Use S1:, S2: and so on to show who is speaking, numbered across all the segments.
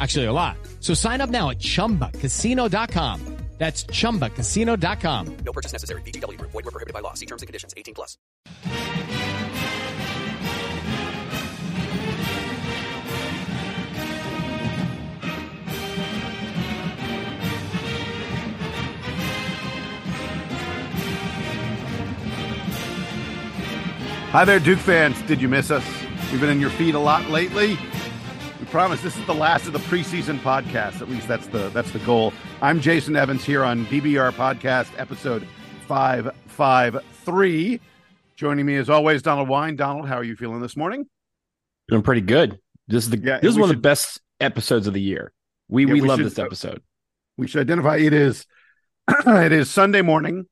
S1: Actually, a lot. So sign up now at chumbacasino.com. That's chumbacasino.com.
S2: No purchase necessary. VGW Group. Void were prohibited by law. See terms and conditions. 18 plus.
S3: Hi there, Duke fans. Did you miss us? We've been in your feed a lot lately. We promise this is the last of the preseason podcast. At least that's the that's the goal. I'm Jason Evans here on DBR Podcast, episode five five three. Joining me as always, Donald Wine. Donald, how are you feeling this morning?
S4: Doing pretty good. This is the
S3: Yeah,
S4: this is one of the best episodes of the year. We
S3: Yeah,
S4: we,
S3: we
S4: love
S3: should-
S4: this episode.
S3: Uh, we should identify it is it is Sunday morning.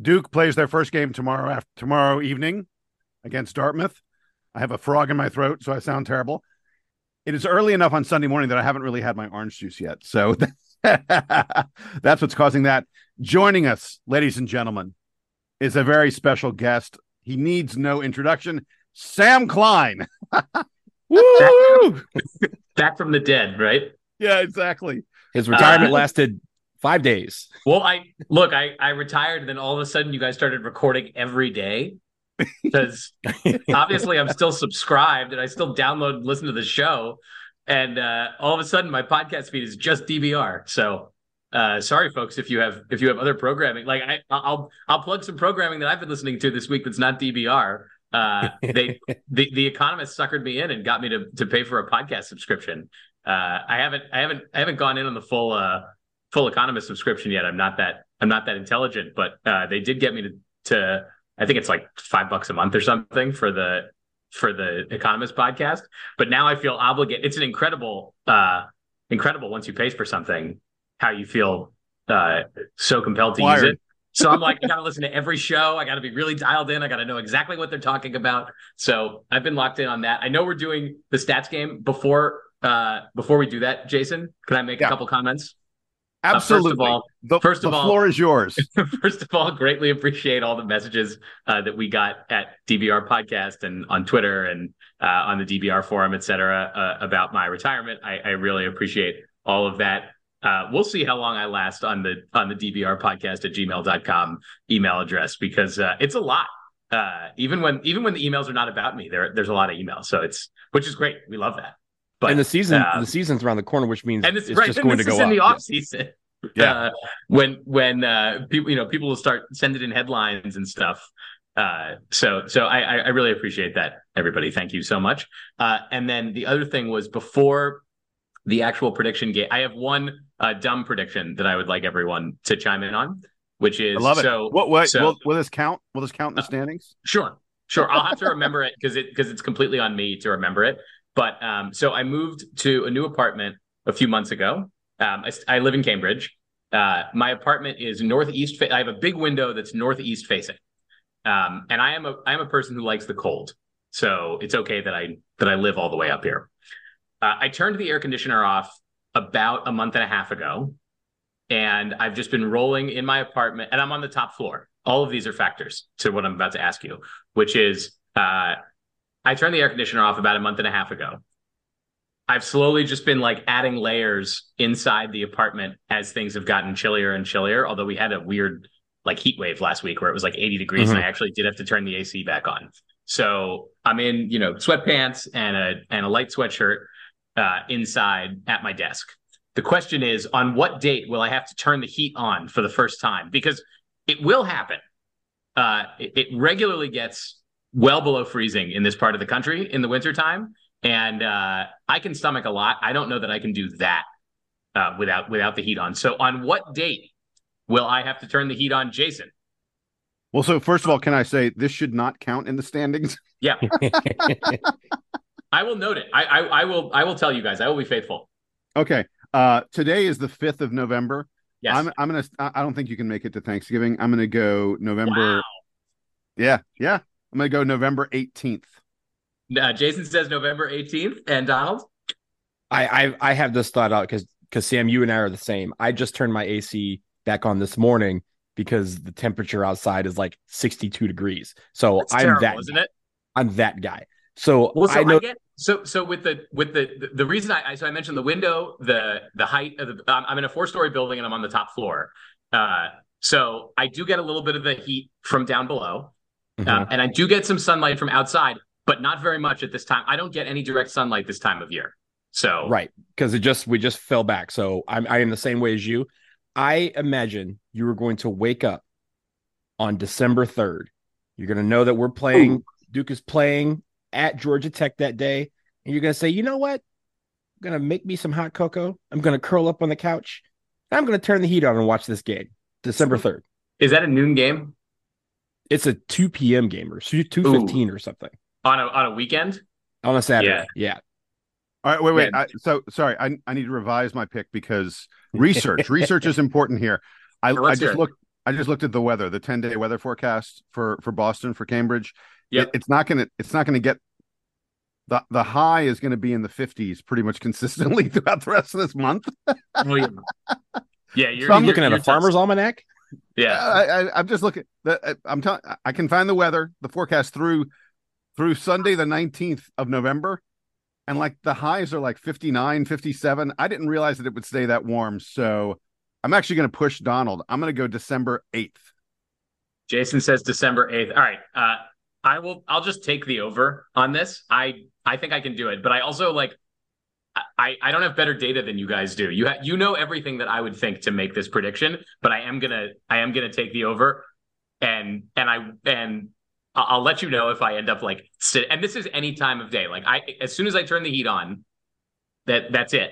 S3: Duke plays their first game tomorrow after tomorrow evening against Dartmouth. I have a frog in my throat, so I sound terrible. It is early enough on Sunday morning that I haven't really had my orange juice yet. So that's what's causing that. Joining us, ladies and gentlemen, is a very special guest. He needs no introduction. Sam Klein.
S4: Woo!
S5: back from the dead, right?
S3: Yeah, exactly.
S4: His retirement
S5: Uh,
S4: lasted five days.
S5: Well, I look, I I retired, and then all of a sudden, you guys started recording every day because obviously I'm still subscribed and I still download and listen to the show, and uh, all of a sudden, my podcast feed is just DBR. So. Uh, sorry, folks, if you have if you have other programming, like I, I'll I'll plug some programming that I've been listening to this week that's not DBR. Uh, they the the Economist suckered me in and got me to to pay for a podcast subscription. Uh, I haven't I haven't I haven't gone in on the full uh full Economist subscription yet. I'm not that I'm not that intelligent, but uh, they did get me to to I think it's like five bucks a month or something for the for the Economist podcast. But now I feel obligated. It's an incredible uh incredible once you pay for something how you feel uh so compelled to use it. So I'm like, I gotta listen to every show. I gotta be really dialed in. I gotta know exactly what they're talking about. So I've been locked in on that. I know we're doing the stats game before uh before we do that, Jason. Can I make
S3: Yeah.
S5: a couple comments? Uh,
S3: Absolutely.
S5: first of all,
S3: the,
S5: first of
S3: the
S5: all-
S3: floor is yours.
S5: First of all, greatly appreciate all the messages uh, that we got at DBR podcast and on Twitter and uh, on the DBR forum, et cetera, uh, about my retirement. I, I really appreciate all of that. Uh, we'll see how long I last on the on the DBR podcast at gmail.com email address because uh, it's a lot. Uh, even when even when the emails are not about me, there there's a lot of emails. So it's which is great. We love that. But
S4: and the season
S5: uh,
S4: the season's around the corner, which means
S5: and it's,
S4: it's
S5: right.
S4: just
S5: and
S4: going
S5: this
S4: to go
S5: is in the off season.
S3: Yeah.
S5: Uh, when when uh, people you know people will start sending in headlines and stuff. Uh, so so I I really appreciate that everybody. Thank you so much. Uh, and then the other thing was before the actual prediction game. I have one uh, dumb prediction that I would like everyone to chime in on. which is
S3: I love it.
S5: so.
S3: what? What?
S5: so-
S3: will, will this count? Will this count in the standings?
S5: Sure, sure. I'll have to remember it because it because it's completely on me to remember it. But um, so I moved to a new apartment a few months ago. Um, I, I live in Cambridge. Uh, my apartment is northeast. Fa- I have a big window that's northeast facing, um, and I am a I am a person who likes the cold, so it's okay that I that I live all the way up here. Uh, I turned the air conditioner off about a month and a half ago, and I've just been rolling in my apartment, and I'm on the top floor. All of these are factors to what I'm about to ask you, which is uh, I turned the air conditioner off about a month and a half ago. I've slowly just been like adding layers inside the apartment as things have gotten chillier and chillier. Although we had a weird like heat wave last week where it was like 80 degrees and I actually did have to turn the AC back on. So I'm in, you know, sweatpants and a and a light sweatshirt uh, inside at my desk. The question is, on what date will I have to turn the heat on for the first time? Because it will happen. Uh, it, it regularly gets well below freezing in this part of the country in the wintertime. And uh, I can stomach a lot. I don't know that I can do that uh, without without the heat on. So on what date will I have to turn the heat on, Jason?
S3: Well, so first of all, can I say this should not count in the standings?
S5: Yeah, I will note it. I, I I will I will tell you guys. I will be faithful.
S3: Okay. Uh, today is the fifth of November.
S5: Yes.
S3: I'm I'm gonna. I I don't think you can make it to Thanksgiving. I'm gonna go November.
S5: Wow.
S3: Yeah, yeah. I'm gonna go November 18th.
S5: Uh, Jason says November 18th, and Donald.
S4: I, I I have this thought out because because Sam, you and I are the same. I just turned my AC back on this morning because the temperature outside is like 62 degrees. So
S5: That's
S4: I'm
S5: terrible,
S4: that
S5: isn't it?
S4: I'm that guy. So,
S5: Well, so
S4: I
S5: I,
S4: know
S5: get so so with the with the the, the reason I, I so I mentioned the window, the the height of the I'm, I'm in a four story building and I'm on the top floor. Uh, so I do get a little bit of the heat from down below,
S4: Mhm.
S5: uh, and I do get some sunlight from outside, but not very much at this time. I don't get any direct sunlight this time of year. So
S4: right because it just we just fell back. So I'm I am the same way as you. I imagine you were going to wake up on December 3rd. You're going to know that we're playing. Duke is playing at Georgia Tech that day, and you're going to say, you know what? I'm going to make me some hot cocoa. I'm going to curl up on the couch. and I'm going to turn the heat on and watch this game. December 3rd.
S5: is that a noon game
S4: It's a 2 p.m. game or 2:15 or something
S5: on a on a weekend?
S4: on a Saturday.
S5: Yeah.
S4: Yeah.
S3: All right, wait, wait.
S5: Yeah.
S3: I, so sorry, I I need to revise my pick because research research is important here. I,
S5: Sure,
S3: I
S5: let's hear
S3: just
S5: it.
S3: looked I just looked at the weather, the 10 day weather forecast for for Boston for Cambridge.
S5: Yeah,
S3: It- it's not gonna it's not gonna get the the high is going to be in the 50s pretty much consistently throughout the rest of this month.
S5: Oh, yeah. Yeah, you're,
S3: So I'm
S4: I'm
S5: you're-
S4: looking at
S5: you're
S4: a farmer's almanac.
S5: Yeah,
S3: I, I, I'm just looking. The, I'm telling. I can find the weather, the forecast through through Sunday the 19th of November, and like the highs are like 59, 57. I didn't realize that it would stay that warm, so I'm actually going to push Donald. I'm going to go December 8th.
S5: Jason says December 8th. All right. Uh, I will I'll just take the over on this. I I think I can do it, but I also like I I don't have better data than you guys do. You ha- you know everything that I would think to make this prediction, but I am going to I am to take the over and and I and I'll let you know if I end up like sit and this is any time of day. Like I as soon as I turn the heat on, that that's it.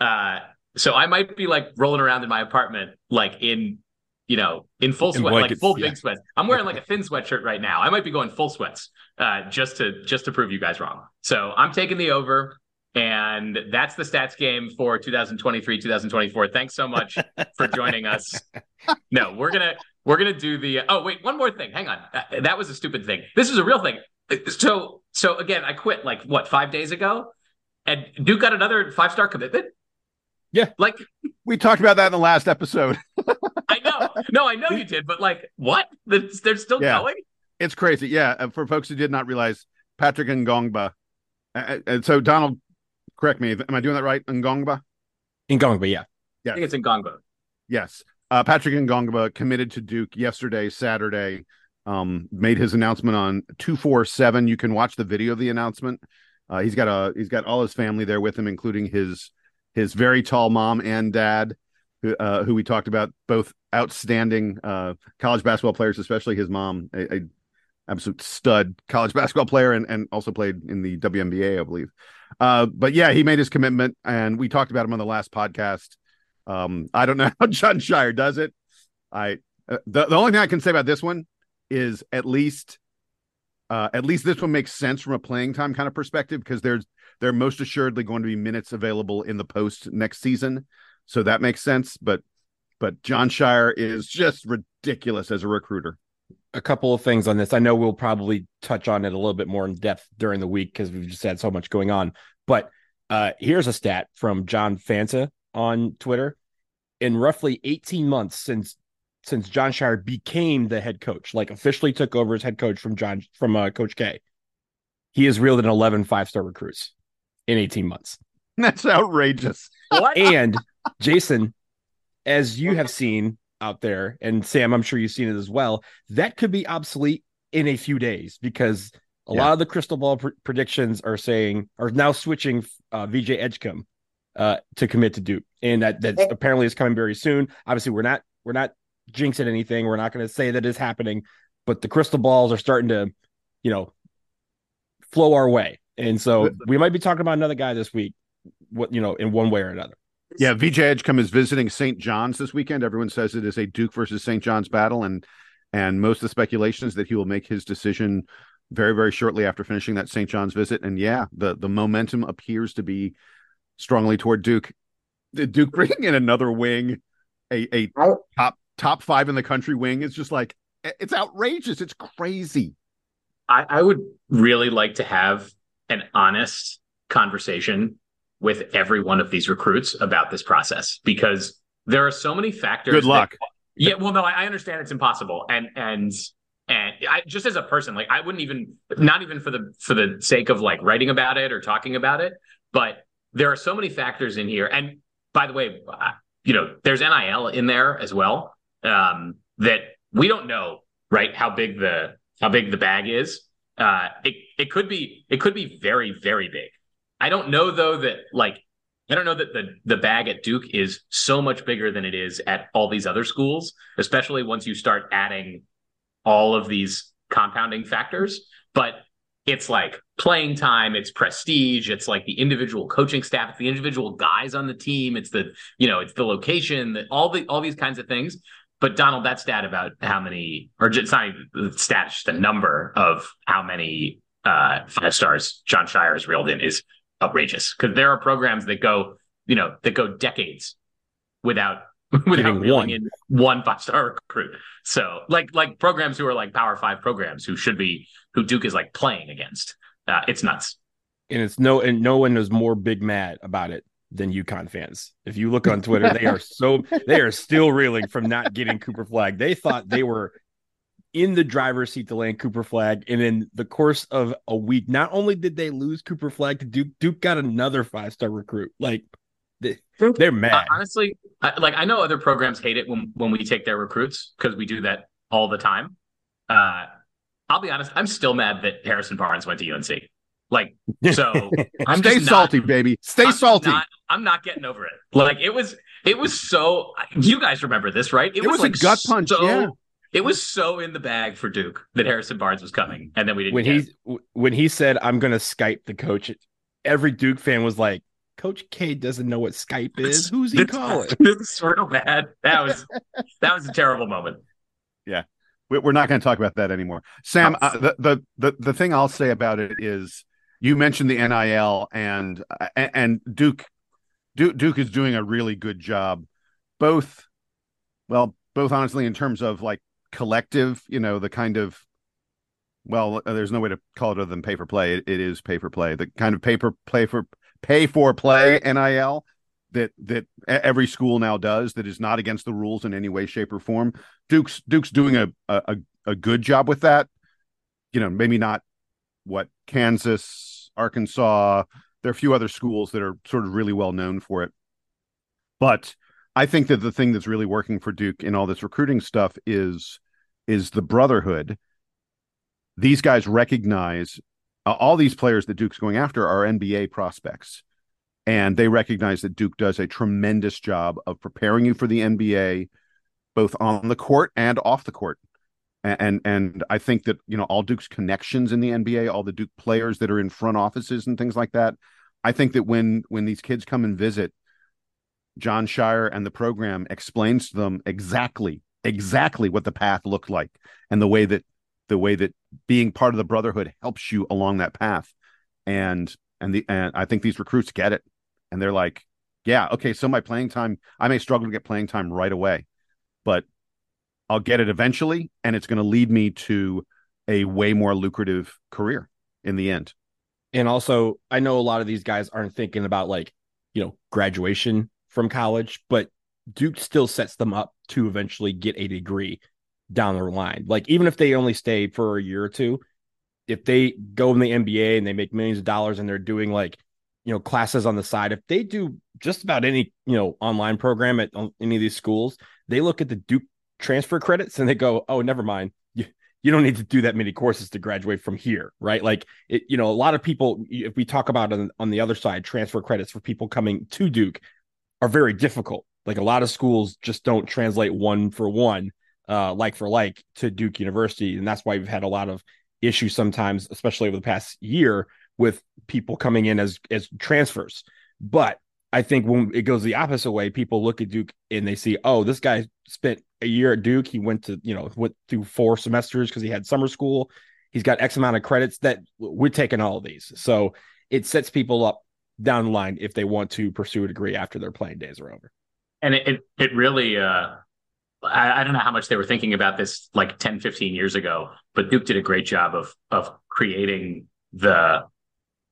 S5: Uh so I might be like rolling around in my apartment like in you know, in full
S4: In
S5: sweat, like full
S4: yeah.
S5: big sweats. I'm wearing like a thin sweatshirt right now. I might be going full sweats, uh, just to just to prove you guys wrong. So I'm taking the over, and that's the stats game for 2023, 2024. Thanks so much for joining us. No, we're gonna we're gonna do the. Oh wait, one more thing. Hang on, Uh, that was a stupid thing. This is a real thing. So so again, I quit like what five days ago, and Duke got another five star commitment.
S4: Yeah.
S5: like
S3: We talked about that in the last episode.
S5: I know. No, I know you did, but like, what? They're, they're still
S3: Yeah.
S5: going?
S3: It's crazy. Yeah, uh, for folks who did not realize, Patrick Ngongba. Uh, And so Donald, correct me. Am I doing that right? Ngongba.
S4: In going, but yeah.
S5: I think it's in Gongbo.
S3: Yes. Uh, Patrick Ngongba committed to Duke yesterday, Saturday. Um, made his announcement on two four seven. You can watch the video of the announcement. Uh, he's got a he's got all his family there with him, including his his very tall mom and dad, who uh, who we talked about, both outstanding uh, college basketball players, especially his mom, a, a absolute stud college basketball player, and and also played in the WNBA, I believe. Uh, but yeah, he made his commitment, and we talked about him on the last podcast. Um, I don't know how Jon Scheyer does it. I Uh, the the only thing I can say about this one is at least uh, at least this one makes sense from a playing time kind of perspective because there's there are most assuredly going to be minutes available in the post next season, so that makes sense. But but Jon Scheyer is just ridiculous as a recruiter.
S4: A couple of things on this. I know we'll probably touch on it a little bit more in depth during the week because we've just had so much going on. But uh, here's a stat from John Fanta on Twitter. In roughly 18 months since since Jon Scheyer became the head coach, like officially took over as head coach from John from uh, Coach K, he has reeled in 11 five star recruits in 18 months.
S3: That's outrageous.
S5: What?
S4: And Jason, as you have seen out there, and Sam, I'm sure you've seen it as well, that could be obsolete in a few days because a
S3: Yeah.
S4: lot of the crystal ball pr- predictions are saying are now switching uh, VJ Edgecombe uh, to commit to Duke, and that that apparently is coming very soon. Obviously, we're not we're not jinxing anything. We're not going to say that is happening, but the crystal balls are starting to, you know, flow our way, and so we might be talking about another guy this week. What you know, in one way or another.
S3: Yeah, VJ Edgecombe is visiting St. John's this weekend. Everyone says it is a Duke versus St. John's battle, and and most of the speculation is that he will make his decision very very shortly after finishing that St. John's visit. And yeah, the the momentum appears to be strongly toward Duke. Did Duke bring in another wing, a a top top five in the country wing? is just like it's outrageous. It's crazy.
S5: I, I would really like to have an honest conversation with every one of these recruits about this process because there are so many factors.
S3: Good
S5: that-
S3: luck.
S5: yeah, well, no, I, I understand it's impossible, and and and I just as a person, like I wouldn't even, not even for the for the sake of like writing about it or talking about it, but there are so many factors in here. And by the way, uh, you know, there's NIL in there as well um, that we don't know, right? How big the how big the bag is. Uh, it it could be it could be very very big. I don't know though that like I don't know that the the bag at Duke is so much bigger than it is at all these other schools, especially once you start adding all of these compounding factors. But it's like playing time, it's prestige, it's like the individual coaching staff, it's the individual guys on the team, it's the you know, it's the location, the, all the all these kinds of things. But Donald, that stat about how many, or just not even the stat, just the number of how many uh, five stars Jon Scheyer has reeled in is outrageous because there are programs that go, you know, that go decades without without reeling
S4: one.
S5: in one five star recruit. So like like programs who are like Power Five programs who should be who Duke is like playing against. Uh, it's nuts.
S4: and it's no and no one is more big mad about it than UConn fans. If you look on Twitter, they are so they are still reeling from not getting Cooper Flagg. They thought they were in the driver's seat to land Cooper Flagg, and in the course of a week, not only did they lose Cooper Flagg to Duke, Duke got another five star recruit. Like they, they're mad.
S5: Uh, honestly, I, like I know other programs hate it when when we take their recruits because we do that all the time. Uh, I'll be honest, I'm still mad that Harrison Barnes went to UNC. Like, so I'm
S3: Stay
S5: just not-
S3: salty, baby. Stay
S5: I'm
S3: salty.
S5: Not, I'm not getting over it. Like it was, it was so. You guys remember this, right?
S3: It was a
S5: like
S3: gut punch,
S5: So,
S3: yeah.
S5: It was so in the bag for Duke that Harrison Barnes was coming, and then we didn't.
S4: when
S5: get
S4: he when he said I'm going to Skype the coach, every Duke fan was like, "Coach K doesn't know what Skype is. Who's he
S5: This-
S4: calling?"
S5: This is sort of bad. That was that was a terrible moment.
S3: We- We're not going to talk about that anymore. Sam, uh, the, the the the thing I'll say about it is you mentioned the NIL and and, and Duke, Duke Duke is doing a really good job, both, well, both honestly in terms of like collective, you know, the kind of, well, uh, there's no way to call it other than pay for play. It, it is pay for play, the kind of paper play for pay for play NIL that that every school now does that is not against the rules in any way, shape, or form. Duke's Duke's doing a a, a good job with that. You know, maybe not what Kansas, Arkansas. There are a few other schools that are sort of really well known for it. But I think that the thing that's really working for Duke in all this recruiting stuff is is the brotherhood. These guys recognize uh, all these players that Duke's going after are NBA prospects and they recognize that Duke does a tremendous job of preparing you for the NBA, both on the court and off the court. And and I think that you know all Duke's connections in the NBA, all the Duke players that are in front offices and things like that. I think that when when these kids come and visit, Jon Scheyer and the program explains to them exactly exactly what the path looked like and the way that the way that being part of the brotherhood helps you along that path and and the and i think these recruits get it and they're like yeah okay so my playing time i may struggle to get playing time right away but i'll get it eventually and it's going to lead me to a way more lucrative career in the end.
S4: And also i know a lot of these guys aren't thinking about like you know graduation from college but duke still sets them up to eventually get a degree down the line. Like even if they only stay for a year or two if they go in the nba and they make millions of dollars and they're doing like you know classes on the side. If they do just about any you know online program at any of these schools they look at the duke transfer credits and they go oh never mind. You, you don't need to do that many courses to graduate from here right? Like it, you know a lot of people if we talk about on, on the other side transfer credits for people coming to duke are very difficult. Like a lot of schools just don't translate one for one uh like for like to duke university. And that's why we've had a lot of issues sometimes especially over the past year with people coming in as as transfers but I think when it goes the opposite way, people look at Duke and they see, oh, this guy spent a year at Duke. He went to, you know, went through four semesters because he had summer school. He's got X amount of credits that we're taking all of these. So it sets people up down the line if they want to pursue a degree after their playing days are over.
S5: And it, it, it really, uh, I, I don't know how much they were thinking about this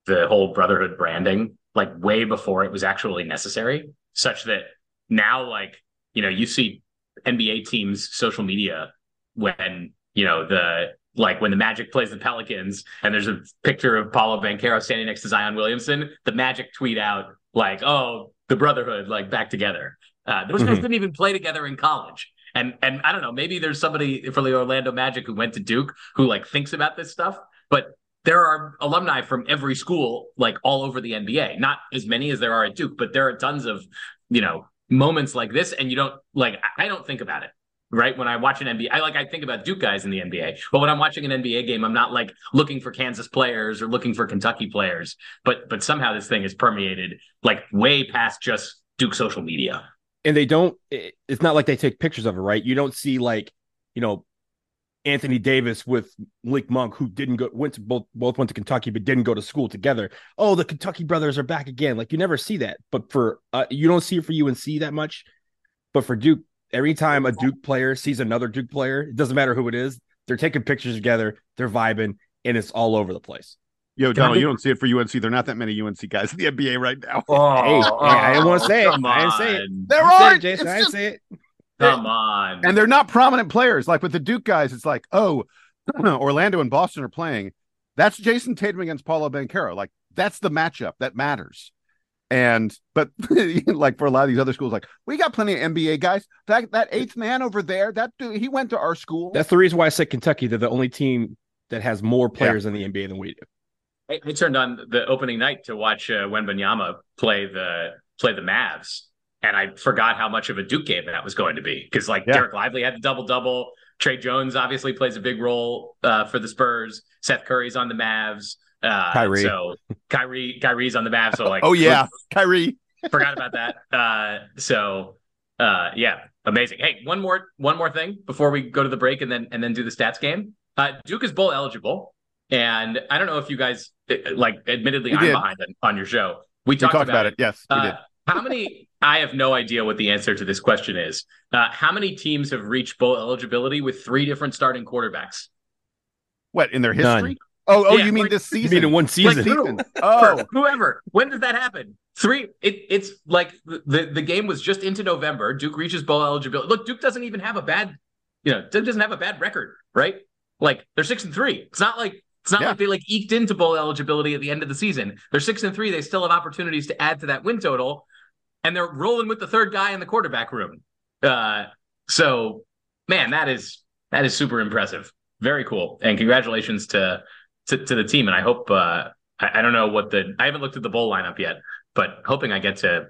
S5: the, whole brotherhood branding like way before it was actually necessary, such that now, like, you know, you see NBA teams' social media when, you know, the like when the Magic plays the Pelicans and there's a picture of Paolo Banchero standing next to Zion Williamson, the Magic tweet out like, "Oh, the Brotherhood, like back together." Uh, those guys
S4: Mhm.
S5: didn't even play together in college, and and I don't know, maybe there's somebody from the Orlando Magic who went to Duke who like thinks about this stuff, but there are alumni from every school like all over the NBA. Not as many as there are at Duke, but there are tons of you know moments like this, and you don't like. I don't think about it right? When I watch an NBA, I like I think about Duke guys in the NBA, but when I'm watching an NBA game, I'm not like looking for Kansas players or looking for Kentucky players. But but somehow this thing is permeated like way past just Duke social media.
S4: and they don't it's not like they take pictures of it right you don't see like you know anthony davis with Malik monk who didn't go went to both both went to kentucky but didn't go to school together oh the kentucky brothers are back again like you never see that but for uh, you don't see it for unc that much but for duke every time a duke player sees another duke player it doesn't matter who it is they're taking pictures together they're vibing and it's all over the place
S3: Yo,
S4: Can I
S3: Donald,
S4: be-
S3: you don't see it for UNC. There are not that many UNC guys in the NBA right now.
S4: hey, hey, i didn't want to say it i didn't say it.
S3: There
S4: You it,
S3: aren't.
S4: jason i didn't
S3: just-
S4: say it
S5: Come on.
S3: and they're not prominent players. Like with the Duke guys, it's like, oh, Orlando and Boston are playing. That's Jayson Tatum against Paolo Banchero. Like that's the matchup that matters. And but like for a lot of these other schools, like we got plenty of NBA guys. That that eighth man over there, that dude, he went to our school.
S4: That's the reason why I said Kentucky. They're the only team that has more players in the NBA than we do.
S5: I, I turned on the opening night to watch uh, Wembanyama play the play the Mavs, and I forgot how much of a Duke game that was going to be because like
S3: Yeah.
S5: Dereck Lively had the double double. Tre Jones obviously plays a big role uh, for the Spurs. Seth Curry's on the Mavs. Uh,
S4: Kyrie.
S5: So Kyrie Kyrie's on the Mavs. So like
S3: oh yeah, Kyrie.
S5: forgot about that. Uh, so uh, yeah, amazing. Hey, one more one more thing before we go to the break and then and then do the stats game. Uh, Duke is bowl eligible, and I don't know if you guys uh, like. Admittedly,
S3: We
S5: I'm
S3: did.
S5: behind on, on your show. We
S3: We
S5: talked,
S3: talked, about, it. Yes, we
S5: Uh,
S3: did.
S5: how many? I have no idea what the answer to this question is. Uh, how many teams have reached bowl eligibility with three different starting quarterbacks?
S3: What in their
S4: None.
S3: history? Oh, oh,
S5: Yeah,
S3: you mean
S5: like-
S3: this
S4: You
S3: season?
S4: mean in one
S5: Like
S4: season?
S5: who?
S3: Oh,
S5: For whoever. When did that happen? Three. It, it's like the the game was just into November. Duke reaches bowl eligibility. Look, Duke doesn't even have a bad, you know, Duke doesn't have a bad record, right? Like they're six and three. It's not like it's not
S3: Yeah.
S5: like they like eked into bowl eligibility at the end of the season. They're six and three. They still have opportunities to add to that win total, and they're rolling with the third guy in the quarterback room. Uh, so, man, that is that is super impressive. Very cool, and congratulations to to, to the team. And I hope uh, I, I don't know what the I haven't looked at the bowl lineup yet, but hoping I get to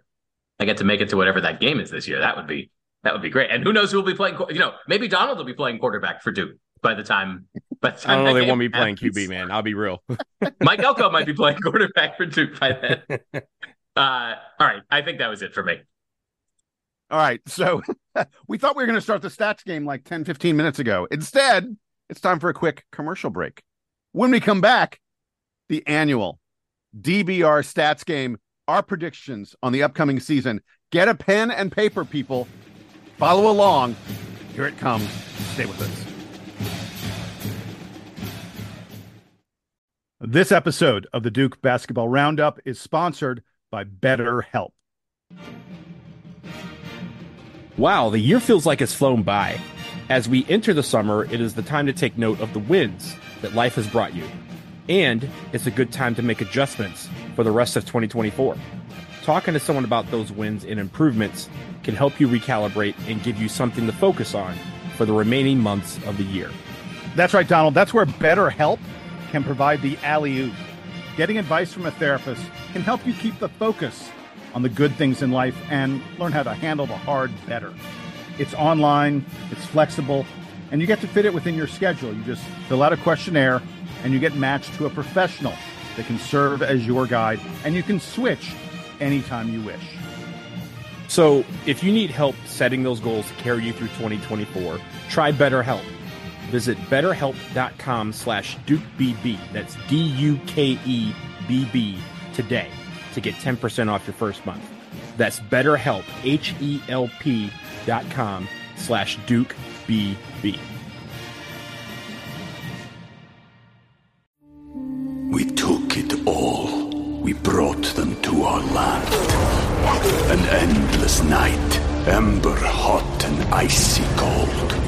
S5: I get to make it to whatever that game is this year. That would be that would be great. And who knows who will be playing? You know, maybe Donald will be playing quarterback for Duke by the time. By the
S4: I don't know. They want me playing. QB, man. I'll be real.
S5: Mike Elko might be playing quarterback for Duke by then. Uh, all right, I think that was it for me.
S3: All right. So we thought we were going to start the stats game like 10, 15 minutes ago. Instead, it's time for a quick commercial break. When we come back, the annual DBR stats game, our predictions on the upcoming season. Get a pen and paper, people. Follow along. Here it comes. Stay with us. This episode of the Duke Basketball Roundup is sponsored by BetterHelp.
S4: Wow, the year feels like it's flown by. As we enter the summer, it is the time to take note of the wins that life has brought you. And it's a good time to make adjustments for the rest of 2024. Talking to someone about those wins and improvements can help you recalibrate and give you something to focus on for the remaining months of the year.
S3: That's right, Donald. That's where BetterHelp can provide the alley oop. Getting advice from a therapist can help you keep the focus on the good things in life and learn how to handle the hard better. It's online, it's flexible, and you get to fit it within your schedule. You just fill out a questionnaire and you get matched to a professional that can serve as your guide, and you can switch anytime you wish.
S4: So, if you need help setting those goals to carry you through 2024, try BetterHelp. Visit betterhelp.com slash DukeBB. That's D U K E B B today to get 10% off your first month. That's BetterHelp, H E L P dot com slash DukeBB.
S6: We took it all. We brought them to our land. An endless night, ember hot and icy cold.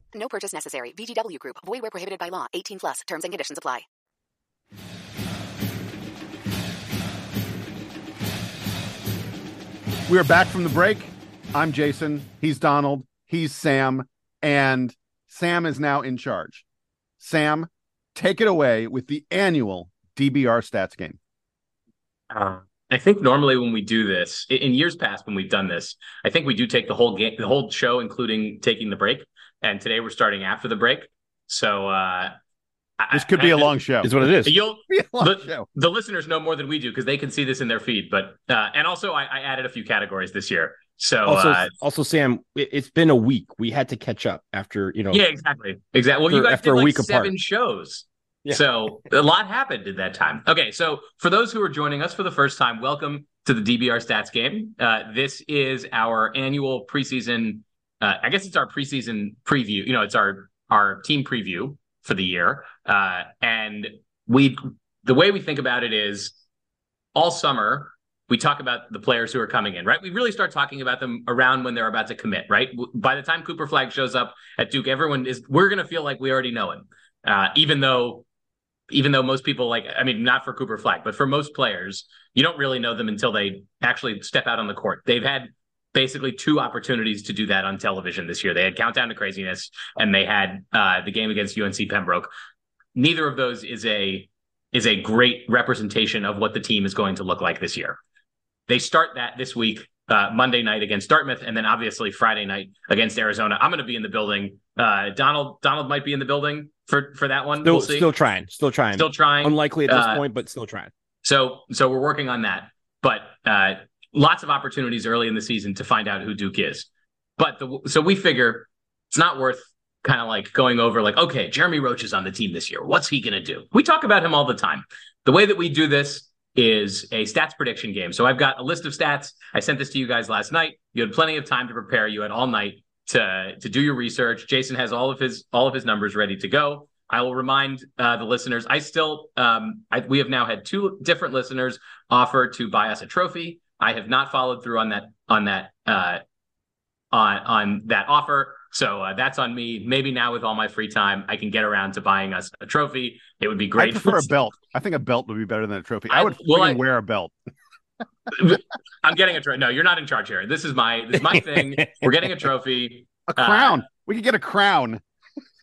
S7: No purchase necessary. VGW Group. Void where prohibited by law. 18 plus. Terms and conditions apply.
S3: We are back from the break. I'm Jason. He's Donald. He's Sam. And Sam is now in charge. Sam, take it away with the annual DBR stats game.
S5: Uh, I think normally when we do this, in years past when we've done this, I think we do take the whole game, the whole show, including taking the break. And today we're starting after the break, so uh, I-
S3: This could be
S5: I-
S3: a long show.
S4: Is what it is.
S5: You'll
S3: Be a long
S5: the,
S3: show.
S5: the listeners know more than we do because they can see this in their feed. But uh, and also I, I added a few categories this year. So
S4: Also,
S5: uh,
S4: also, Sam, it, it's been a week. We had to catch up after, you know,
S5: yeah, exactly, exactly. Well, you guys
S4: after
S5: did
S4: a
S5: like
S4: week
S5: seven
S4: apart.
S5: shows.
S4: Yeah.
S5: So a lot happened in that time. Okay, so for those who are joining us for the first time, welcome to the DBR Stats Game. Uh, this is our annual preseason. Uh, I guess it's our preseason preview. You know, it's our our team preview for the year. Uh, and we, the way we think about it is, all summer we talk about the players who are coming in. Right, we really start talking about them around when they're about to commit. Right, by the time Cooper Flagg shows up at Duke, everyone is we're going to feel like we already know him, uh, even though even though most people like i mean not for cooper flagg but for most players you don't really know them until they actually step out on the court they've had basically two opportunities to do that on television this year they had countdown to craziness and they had uh, the game against unc pembroke neither of those is a is a great representation of what the team is going to look like this year they start that this week uh, Monday night against Dartmouth, and then obviously Friday night against Arizona. I'm going to be in the building. Uh, Donald Donald might be in the building for for that one.
S4: still,
S5: we'll see.
S4: still trying, still trying,
S5: Still trying.
S4: Unlikely at this
S5: Uh,
S4: point, but still trying.
S5: So so we're working on that. But uh, lots of opportunities early in the season to find out who Duke is. But the, so we figure it's not worth kind of like going over like, okay, Jeremy Roach is on the team this year. What's he going to do? We talk about him all the time. The way that we do this is a stats prediction game. So I've got a list of stats. I sent this to you guys last night. You had plenty of time to prepare. You had all night to to do your research. Jason has all of his all of his numbers ready to go. I will remind uh, the listeners. I still um, I, we have now had two different listeners offer to buy us a trophy. I have not followed through on that on that uh, on on that offer. So uh, that's on me. Maybe now with all my free time, I can get around to buying us a trophy. It would be great.
S3: I prefer a belt. I think a belt would be better than a trophy. I,
S5: I-
S3: would
S5: well, I-
S3: wear a belt.
S5: I'm getting a trophy. No, you're not in charge here. This is my this is my thing. We're getting a trophy.
S3: A crown. we could get a crown.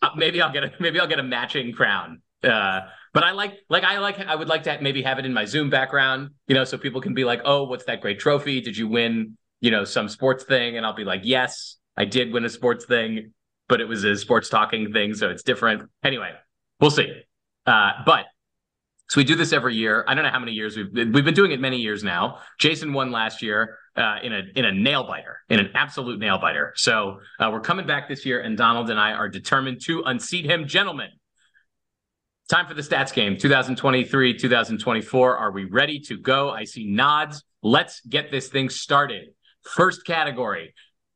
S5: Uh, maybe I'll get a maybe I'll get a matching crown. Uh, but I like like I like I would like to maybe have it in my Zoom background, you know, so people can be like, "Oh, what's that great trophy? Did you win, you know, some sports thing?" And I'll be like, "Yes, I did win a sports thing, but it was a sports talking thing, so it's different." Anyway, we'll see. Uh, but so we do this every year. I don't know how many years we've we've been doing it many years now. Jason won last year uh, in a in a nail biter, in an absolute nail biter. So uh, we're coming back this year, and Donald and I are determined to unseat him, gentlemen. Time for the stats game 2023, 2024. Are we ready to go? I see nods. Let's get this thing started. First category.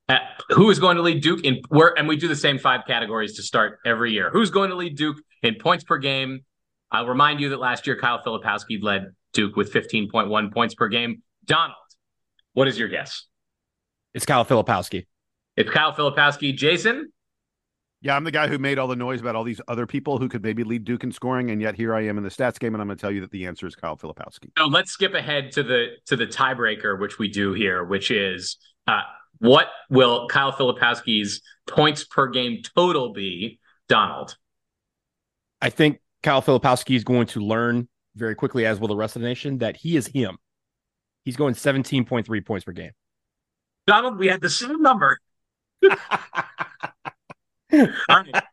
S5: Uh, who is going to lead Duke in where and we do the same five categories to start every year. Who's going to lead Duke in points per game? I'll remind you that last year Kyle Filipowski led Duke with 15.1 points per game. Donald, what is your guess?
S4: It's Kyle Filipowski.
S5: It's Kyle Filipowski. Jason?
S3: Yeah, I'm the guy who made all the noise about all these other people who could maybe lead Duke in scoring, and yet here I am in the stats game, and I'm going to tell you that the answer is Kyle Filipowski.
S5: So let's skip ahead to the to the tiebreaker, which we do here, which is uh, what will Kyle Filipowski's points per game total be? Donald.
S4: I think Kyle Filipowski is going to learn very quickly, as will the rest of the nation, that he is him. He's going 17.3 points per game.
S5: Donald, we had the same number. Right.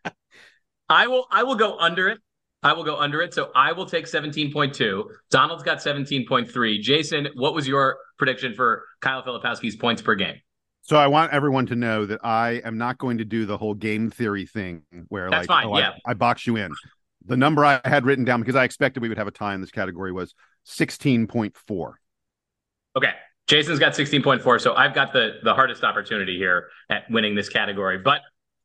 S5: I will I will go under it. I will go under it. So I will take 17.2. Donald's got 17.3. Jason, what was your prediction for Kyle Filipowski's points per game?
S3: So I want everyone to know that I am not going to do the whole game theory thing where
S5: That's
S3: like oh,
S5: yeah.
S3: I, I box you in. The number I had written down because I expected we would have a tie in this category was 16.4.
S5: Okay. Jason's got 16.4. So I've got the the hardest opportunity here at winning this category, but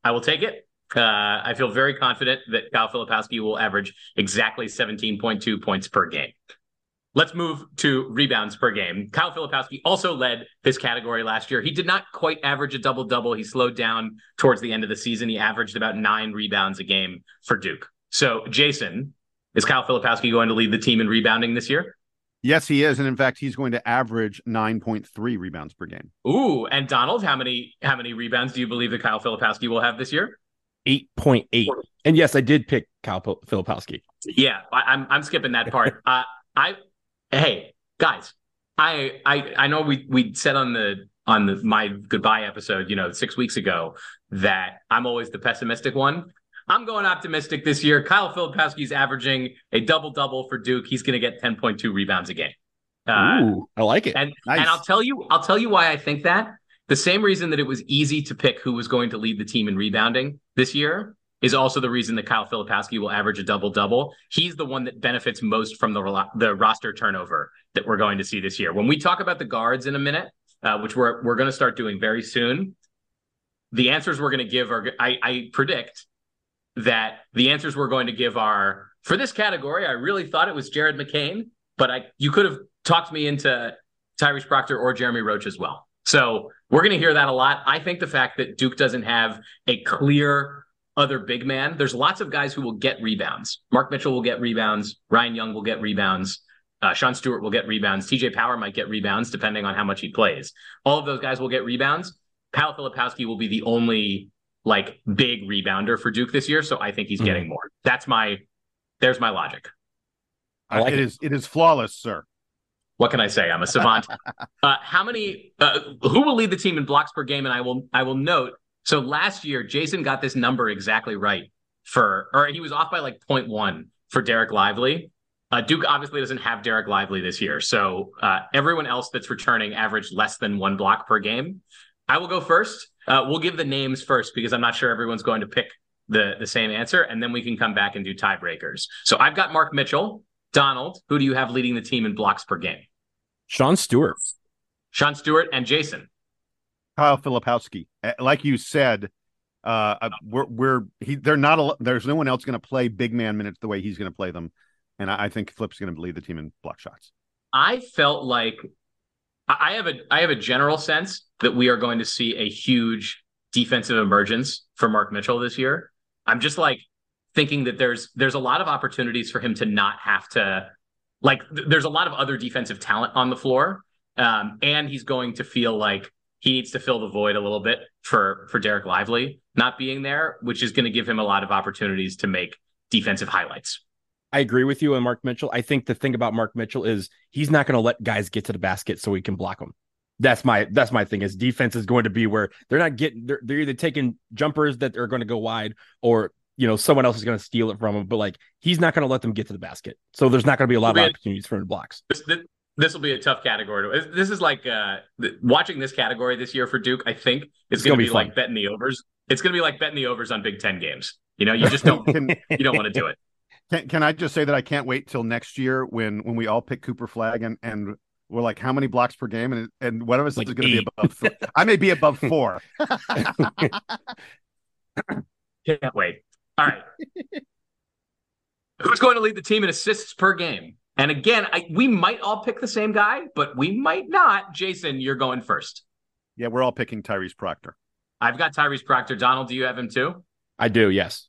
S5: I will take it. Uh, I feel very confident that Kyle Filipowski will average exactly 17.2 points per game. Let's move to rebounds per game. Kyle Filipowski also led this category last year. He did not quite average a double double. He slowed down towards the end of the season. He averaged about nine rebounds a game for Duke. So, Jason, is Kyle Filipowski going to lead the team in rebounding this year?
S3: Yes, he is, and in fact, he's going to average 9.3 rebounds per game.
S5: Ooh, and Donald, how many how many rebounds do you believe that Kyle Filipowski will have this year?
S4: 8.8. And yes, I did pick Kyle Pil- Filipowski.
S5: Yeah, I, I'm I'm skipping that part. uh, I hey guys, I I I know we we said on the on the my goodbye episode, you know, six weeks ago that I'm always the pessimistic one. I'm going optimistic this year. Kyle Filipowski's averaging a double double for Duke. He's going to get 10.2 rebounds a game. Uh,
S4: Ooh, I like it.
S5: and
S3: Nice.
S5: and I'll tell you, I'll tell you why I think that. The same reason that it was easy to pick who was going to lead the team in rebounding this year is also the reason that Kyle Filipowski will average a double double. He's the one that benefits most from the the roster turnover that we're going to see this year. When we talk about the guards in a minute, uh, which we're we're going to start doing very soon, the answers we're going to give are I, I predict that the answers we're going to give are for this category. I really thought it was Jared McCain, but I you could have talked me into Tyrese Proctor or Jeremy Roach as well. So we're going to hear that a lot. I think the fact that Duke doesn't have a clear other big man, there's lots of guys who will get rebounds. Mark Mitchell will get rebounds. Ryan Young will get rebounds. Uh, Sean Stewart will get rebounds. TJ Power might get rebounds depending on how much he plays. All of those guys will get rebounds. Kyle Filipowski will be the only like big rebounder for Duke this year. So I think he's
S4: Mhm.
S5: getting more. That's my, there's my logic.
S4: I like
S3: it
S4: it.
S3: is it is flawless, sir.
S5: What can I say? I'm a savant. uh, how many? Uh, who will lead the team in blocks per game? And I will. I will note. So last year, Jason got this number exactly right for, or he was off by like 0.1 for Dereck Lively. Uh, Duke obviously doesn't have Dereck Lively this year, so uh, everyone else that's returning averaged less than one block per game. I will go first. Uh, we'll give the names first because I'm not sure everyone's going to pick the the same answer, and then we can come back and do tiebreakers. So I've got Mark Mitchell, Donald. Who do you have leading the team in blocks per game?
S4: Sean Stewart,
S5: Sean Stewart, and Jason.
S3: Kyle Filipowski. Uh, Like you said, uh, uh, we're we're he. They're not. A, there's no one else going to play big man minutes the way he's going to play them, and I, I think Flip's going to lead the team in block shots.
S5: I felt like I have a I have a general sense that we are going to see a huge defensive emergence for Mark Mitchell this year. I'm just like thinking that there's there's a lot of opportunities for him to not have to like th- there's a lot of other defensive talent on the floor. Um, and he's going to feel like he needs to fill the void a little bit for for Dereck Lively not being there, which is going to give him a lot of opportunities to make defensive highlights.
S4: I agree with you on Mark Mitchell. I think the thing about Mark Mitchell is he's not going to let guys get to the basket so he can block them. That's my that's my thing. Is defense is going to be where they're not getting they're, they're either taking jumpers that are going to go wide or you know someone else is going to steal it from him. But like he's not going to let them get to the basket, so there's not going to be a lot of opportunities for him to blocks.
S5: This, this, this will be a tough category. To, this is like uh, watching this category this year for Duke. I think is
S4: It's
S5: going
S4: gonna be
S5: be, like betting the overs. It's going to be like betting the overs on Big Ten games. You know, you just don't you don't want to do it.
S3: Can can I just say that I can't wait till next year when when we all pick Cooper Flagg and and we're like how many blocks per game and and one of us
S4: Like
S3: is going to be above. Th- I may be above four.
S5: Can't wait. All right. Who's going to lead the team in assists per game? And again, I, we might all pick the same guy, but we might not. Jason, you're going first.
S3: yeah, we're all picking Tyrese Proctor.
S5: I've got Tyrese Proctor. Donald, do you have him too?
S4: I do, yes.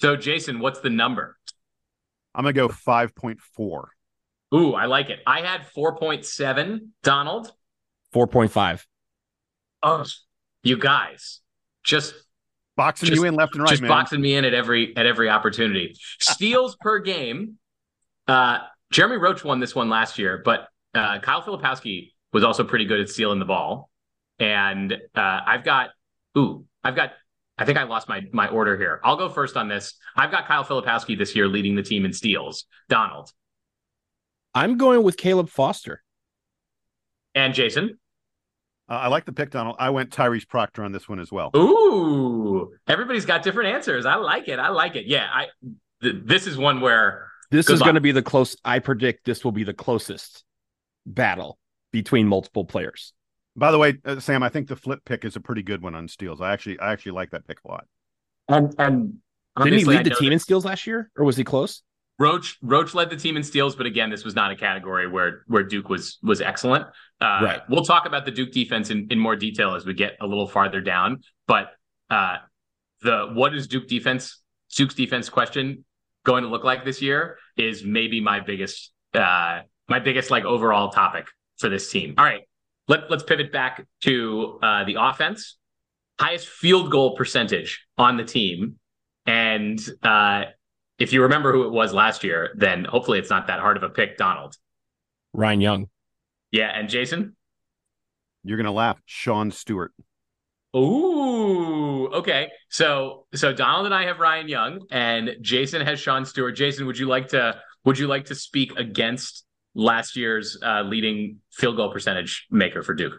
S5: So, Jason, what's the number?
S3: I'm going to go five point four.
S5: Ooh, I like it. I had 4.7. Donald,
S4: Four point five.
S5: oh, you guys just
S3: Boxing
S5: Just-
S3: you in left and right,
S5: just
S3: man.
S5: boxing me in at every at every opportunity. Steals per game. Uh, Jeremy Roach won this one last year, but uh, Kyle Filipowski was also pretty good at stealing the ball. And uh, I've got, ooh, I've got. I think I lost my my order here. I'll go first on this. I've got Kyle Filipowski this year leading the team in steals. Donald
S4: I'm going with Caleb Foster.
S5: and Jason.
S3: Uh, I like the pick, Donald. I went Tyrese Proctor on this one as well.
S5: Ooh, everybody's got different answers. I like it. I like it. Yeah, I. Th- this is one where
S4: This is going to be the close. I predict this will be the closest battle between multiple players.
S3: By the way, uh, Sam, I think the flip pick is a pretty good one on steals. I actually I actually like that pick a lot.
S5: and and
S4: Didn't he lead the team
S5: that-
S4: in steals last year, or was he close?
S5: Roach Roach led the team in steals, but again, this was not a category where where Duke was was excellent. Uh,
S4: Right.
S5: We'll talk about the Duke defense in, in more detail as we get a little farther down. But uh, the what is Duke defense Duke's defense question going to look like this year is maybe my biggest uh, my biggest like overall topic for this team. All right, let let's pivot back to uh, the offense. Highest field goal percentage on the team, and uh, if you remember who it was last year, then hopefully it's not that hard of a pick, Donald.
S4: Ryan Young.
S5: Yeah, and Jason?
S3: You're gonna laugh, Sean Stewart.
S5: Ooh, okay. So so Donald and I have Ryan Young and Jason has Sean Stewart. Jason, would you like to would you like to speak against last year's uh, leading field goal percentage maker for Duke?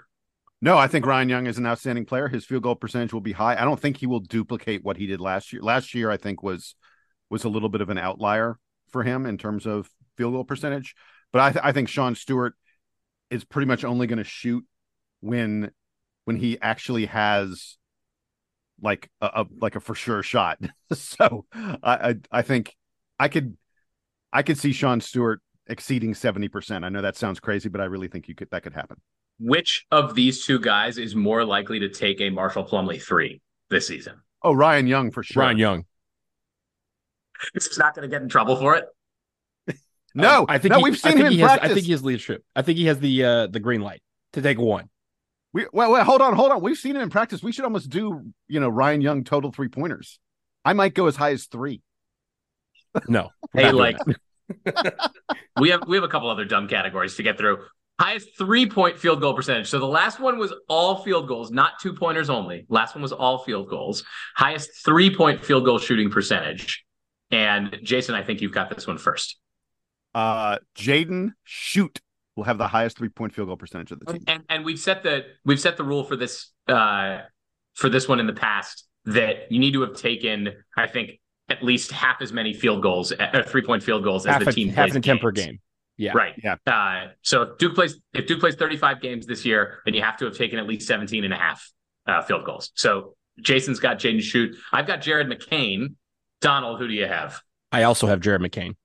S3: No, I think Ryan Young is an outstanding player. His field goal percentage will be high. I don't think he will duplicate what he did last year. Last year, I think was was a little bit of an outlier for him in terms of field goal percentage. But I, th- I think Sean Stewart is pretty much only going to shoot when when he actually has like a, a like a for sure shot. so I, I I think I could I could see Sean Stewart exceeding seventy percent. I know that sounds crazy, but I really think you could that could happen.
S5: Which of these two guys is more likely to take a Marshall Plumlee three this season?
S3: Oh, Ryan Young for sure.
S4: Ryan Young.
S5: He's not going to get in trouble for it.
S3: No,
S4: Um, I think
S3: no,
S4: he-
S3: we've
S4: I
S3: seen
S4: think
S3: him in
S4: he has. I think he has leadership. I think he has the uh, the green light to take one.
S3: We well, well, hold on, hold on. We've seen him in practice. We should almost do, you know, Ryan Young total three pointers. I might go as high as three.
S4: No,
S5: Hey, like
S4: that.
S5: we have we have a couple other dumb categories to get through. Highest three point field goal percentage. So the last one was all field goals, not two pointers only. Last one was all field goals. Highest three point field goal shooting percentage. And Jason, I think you've got this one first.
S3: Uh, Jaden Schutt will have the highest three point field goal percentage of the team.
S5: And and we've set the we've set the rule for this uh for this one in the past that you need to have taken, I think, at least half as many field goals, uh, three point field goals
S4: half
S5: as the
S4: a,
S5: team
S4: half
S5: plays
S4: an attempt per game. Yeah.
S5: Right.
S3: Yeah.
S5: Uh, so if Duke plays if Duke plays 35 games this year, then you have to have taken at least 17 and a half uh, field goals. So Jason's got Jaden Schutt. I've got Jared McCain. Donald, who do you have?
S4: I also have Jared McCain.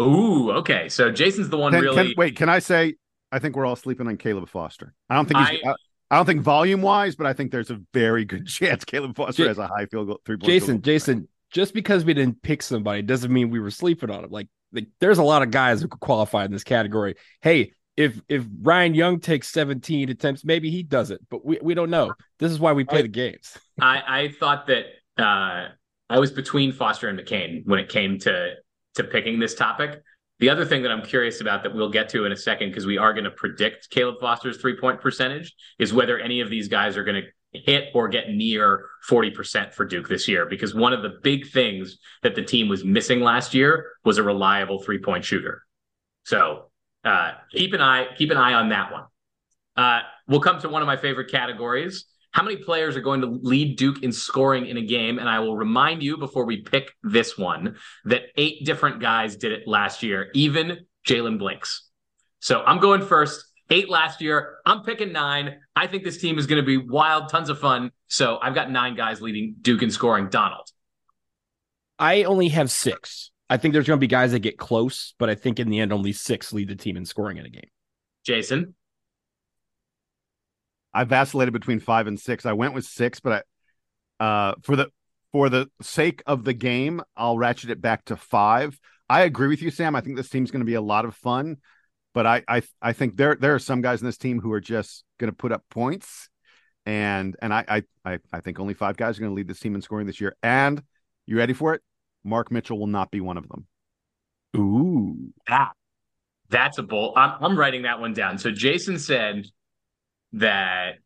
S5: Ooh, okay. So Jason's the one
S3: Can-
S5: really.
S3: can- wait, can I say? I think we're all sleeping on Caleb Foster. I don't think he's.
S5: I-
S3: I, I don't think volume wise, but I think there's a very good chance Caleb Foster
S4: Ja-
S3: has a high field goal three point.
S4: Jason, Jason, just because we didn't pick somebody doesn't mean we were sleeping on him. Like, like there's a lot of guys who could qualify in this category. Hey, if if Ryan Young takes 17 attempts, maybe he does it, but we, we don't know. This is why we play the games.
S5: I, I thought that uh, I was between Foster and McCain when it came to to picking this topic. The other thing that I'm curious about that we'll get to in a second because we are going to predict Caleb Foster's three point percentage is whether any of these guys are going to hit or get near 40% for Duke this year because one of the big things that the team was missing last year was a reliable three point shooter. So uh, keep an eye keep an eye on that one. Uh, we'll come to one of my favorite categories. How many players are going to lead Duke in scoring in a game? And I will remind you before we pick this one that eight different guys did it last year, even Jaylen Blakes. So I'm going first. Eight last year. I'm picking nine. I think this team is going to be wild, tons of fun. So I've got nine guys leading Duke in scoring. Donald.
S4: I only have six. I think there's going to be guys that get close, but I think in the end, only six lead the team in scoring in a game.
S5: Jason.
S3: I vacillated between five and six. I went with six, but I, uh, for the for the sake of the game, I'll ratchet it back to five. I agree with you, Sam. I think this team's going to be a lot of fun, but I I I think there there are some guys in this team who are just going to put up points, and and I I I, I think only five guys are going to lead this team in scoring this year. And you ready for it? Mark Mitchell will not be one of them.
S4: Ooh,
S5: that that's a bold. I'm, I'm writing that one down. So Jason said that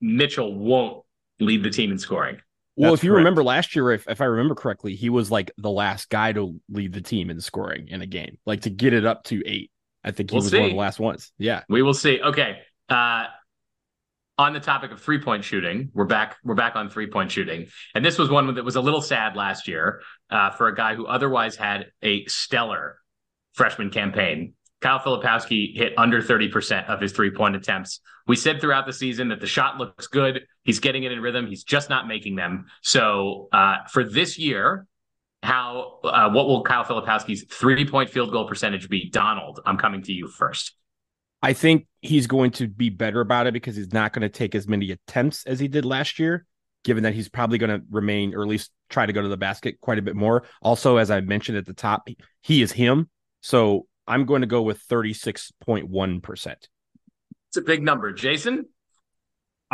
S5: Mitchell won't lead the team in scoring.
S4: Well,
S3: That's
S4: if you
S3: correct.
S4: remember last year, if, if I remember correctly, he was like the last guy to lead the team in scoring in a game, like to get it up to eight. I think he
S5: We'll
S4: was one of the last ones. Yeah.
S5: We will see. Okay. Uh, on the topic of three point shooting, we're back. We're back on three point shooting, and this was one that was a little sad last year uh, for a guy who otherwise had a stellar freshman campaign. Kyle Filipowski hit under 30% of his three point attempts. We said throughout the season that the shot looks good. He's getting it in rhythm. He's just not making them. So uh, for this year, how uh, what will Kyle Filipowski's three point field goal percentage be? Donald, I'm coming to you first.
S4: I think he's going to be better about it because he's not going to take as many attempts as he did last year, given that he's probably going to remain or at least try to go to the basket quite a bit more. Also, as I mentioned at the top, he is him. So I'm going to go with 36.1%.
S5: It's a big number. Jason?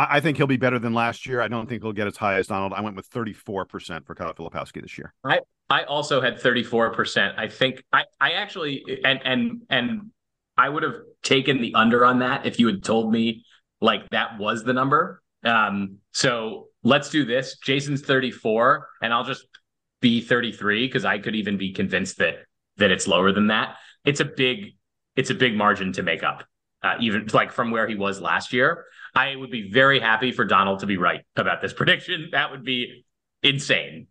S3: I, think he'll be better than last year. I don't think he'll get as high as Donald. I went with 34% for Kyle Filipowski this year.
S5: I I also had 34%. I think I I actually and and and I would have taken the under on that if you had told me like that was the number. Um so let's do this. Jason's 34 and I'll just be 33 because I could even be convinced that that it's lower than that. It's a big it's a big margin to make up. Uh, even like from where he was last year. I would be very happy for Donald to be right about this prediction. That would be insane.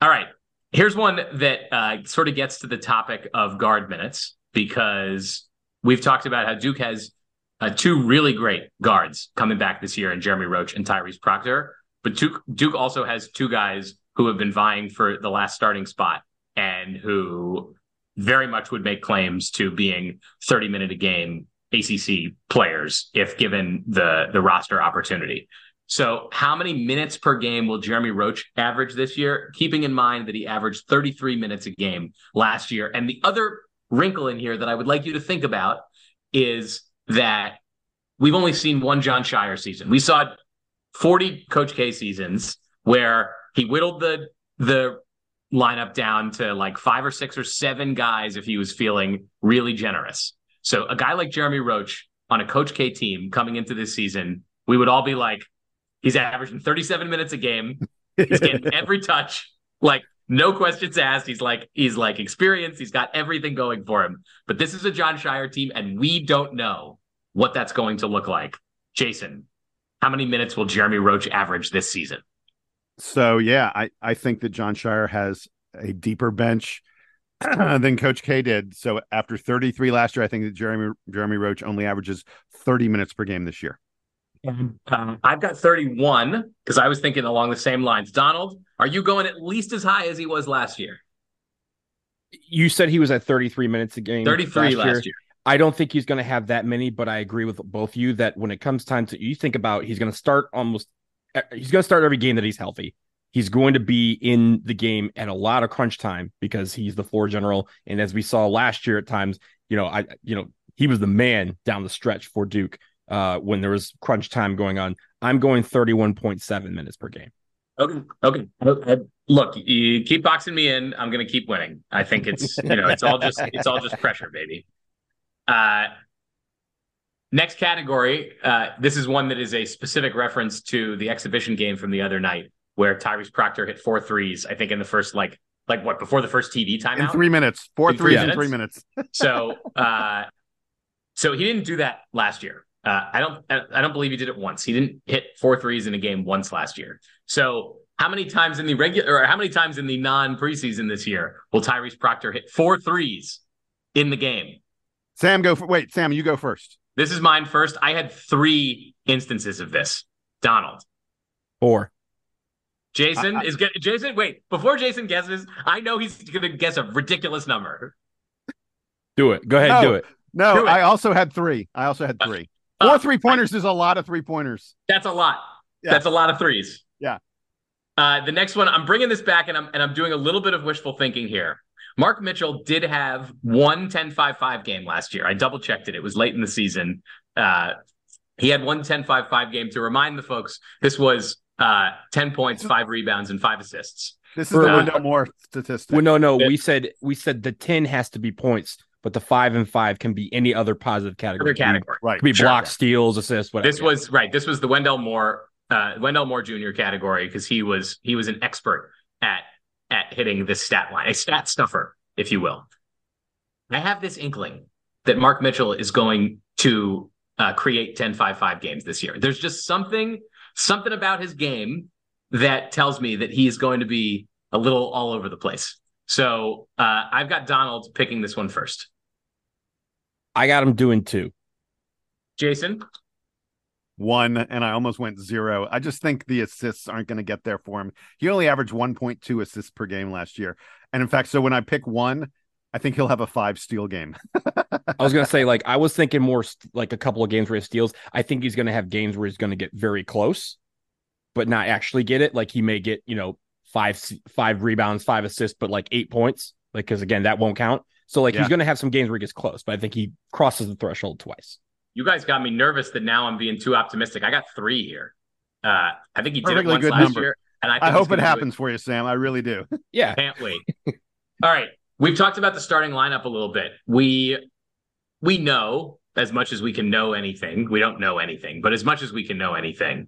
S5: All right. Here's one that uh, sort of gets to the topic of guard minutes because we've talked about how Duke has uh, two really great guards coming back this year in Jeremy Roach and Tyrese Proctor. But Duke, Duke also has two guys who have been vying for the last starting spot and who very much would make claims to being 30 minute a game ACC players if given the the roster opportunity. So, how many minutes per game will Jeremy Roach average this year? Keeping in mind that he averaged 33 minutes a game last year. And the other wrinkle in here that I would like you to think about is that we've only seen one Jon Scheyer season. We saw 40 Coach K seasons where he whittled the the lineup down to like five or six or seven guys if he was feeling really generous. So a guy like Jeremy Roach on a Coach K team coming into this season, we would all be like, he's averaging 37 minutes a game. He's getting every touch. Like no questions asked. He's like he's like experienced. He's got everything going for him. But this is a Jon Scheyer team, and we don't know what that's going to look like. Jason, how many minutes will Jeremy Roach average this season?
S3: So yeah, I I think that Jon Scheyer has a deeper bench than Coach K did. So after 33 last year, I think that Jeremy Jeremy Roach only averages 30 minutes per game this year.
S5: Um, I've got 31 because I was thinking along the same lines. Donald, are you going at least as high as he was last year?
S4: You said he was at 33 minutes a game.
S5: 33 last, last year.
S4: I don't think he's going to have that many, but I agree with both you that when it comes time to you think about he's going to start almost he's going to start every game that he's healthy. He's going to be in the game at a lot of crunch time because he's the floor general and as we saw last year at times, you know, I you know, he was the man down the stretch for Duke uh, when there was crunch time going on. I'm going 31.7 minutes per game.
S5: Okay. Okay. Uh, look, you keep boxing me in. I'm going to keep winning. I think it's, you know, it's all just, it's all just pressure, baby. Uh, next category. Uh, this is one that is a specific reference to the exhibition game from the other night where Tyrese Proctor hit four threes, I think in the first, like, like what before the first TV timeout?
S3: In three minutes, four in threes in three minutes.
S5: so, uh, so he didn't do that last year. Uh, I don't. I don't believe he did it once. He didn't hit four threes in a game once last year. So how many times in the regular, or how many times in the non preseason this year will Tyrese Proctor hit four threes in the game?
S3: Sam, go for. Wait, Sam, you go first.
S5: This is mine first. I had three instances of this. Donald,
S4: four.
S5: Jason I, I, is get, Jason. Wait, before Jason guesses, I know he's going to guess a ridiculous number.
S4: Do it. Go ahead.
S3: No,
S4: do it.
S3: No, do it. I also had three. I also had three. Four uh, three pointers is a lot of three pointers.
S5: That's a lot. Yeah. That's a lot of threes.
S3: Yeah.
S5: Uh, the next one, I'm bringing this back, and I'm and I'm doing a little bit of wishful thinking here. Mark Mitchell did have one 10-5-5 game last year. I double checked it. It was late in the season. Uh, he had one 10-5-5 game. To remind the folks, this was uh, 10 points, five rebounds, and five assists.
S3: This is the Wendell Moore statistic.
S4: Well, no, no. We said we said the 10 has to be points but the five and five can be any other positive category.
S5: Other category,
S3: right?
S4: Could be
S5: sure.
S4: blocks, steals, assists, whatever.
S5: This was right. This was the Wendell Moore, uh, Wendell Moore Jr. category because he was he was an expert at at hitting this stat line, a stat stuffer, if you will. I have this inkling that Mark Mitchell is going to uh, create 10-5-5 games this year. There's just something something about his game that tells me that he is going to be a little all over the place. So uh, I've got Donald picking this one first.
S4: I got him doing two.
S5: Jason?
S3: One, and I almost went zero. I just think the assists aren't going to get there for him. He only averaged 1.2 assists per game last year. And in fact, so when I pick one, I think he'll have a five steal game.
S4: I was going to say, like, I was thinking more like a couple of games where he steals. I think he's going to have games where he's going to get very close, but not actually get it. Like, he may get, you know, five five rebounds, five assists, but like eight points. Like because again, that won't count. So like yeah. he's going to have some games where he gets close, but I think he crosses the threshold twice.
S5: You guys got me nervous that now I'm being too optimistic. I got three here. Uh, I think he did
S3: Perfectly
S5: it once
S3: good
S5: last
S3: number.
S5: year, and I,
S3: I hope it happens for you, Sam. I really do.
S4: Yeah,
S5: can't wait. All right, we've talked about the starting lineup a little bit. We we know as much as we can know anything. We don't know anything, but as much as we can know anything,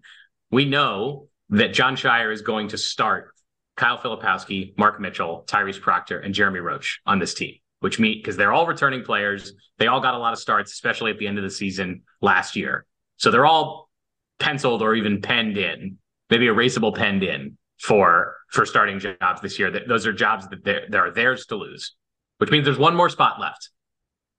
S5: we know that Jon Scheyer is going to start Kyle Filipowski, Mark Mitchell, Tyrese Proctor, and Jeremy Roach on this team, which meet because they're all returning players. They all got a lot of starts, especially at the end of the season last year. So they're all penciled or even penned in, maybe erasable penned in for for starting jobs this year. That those are jobs that they are theirs to lose, which means there's one more spot left.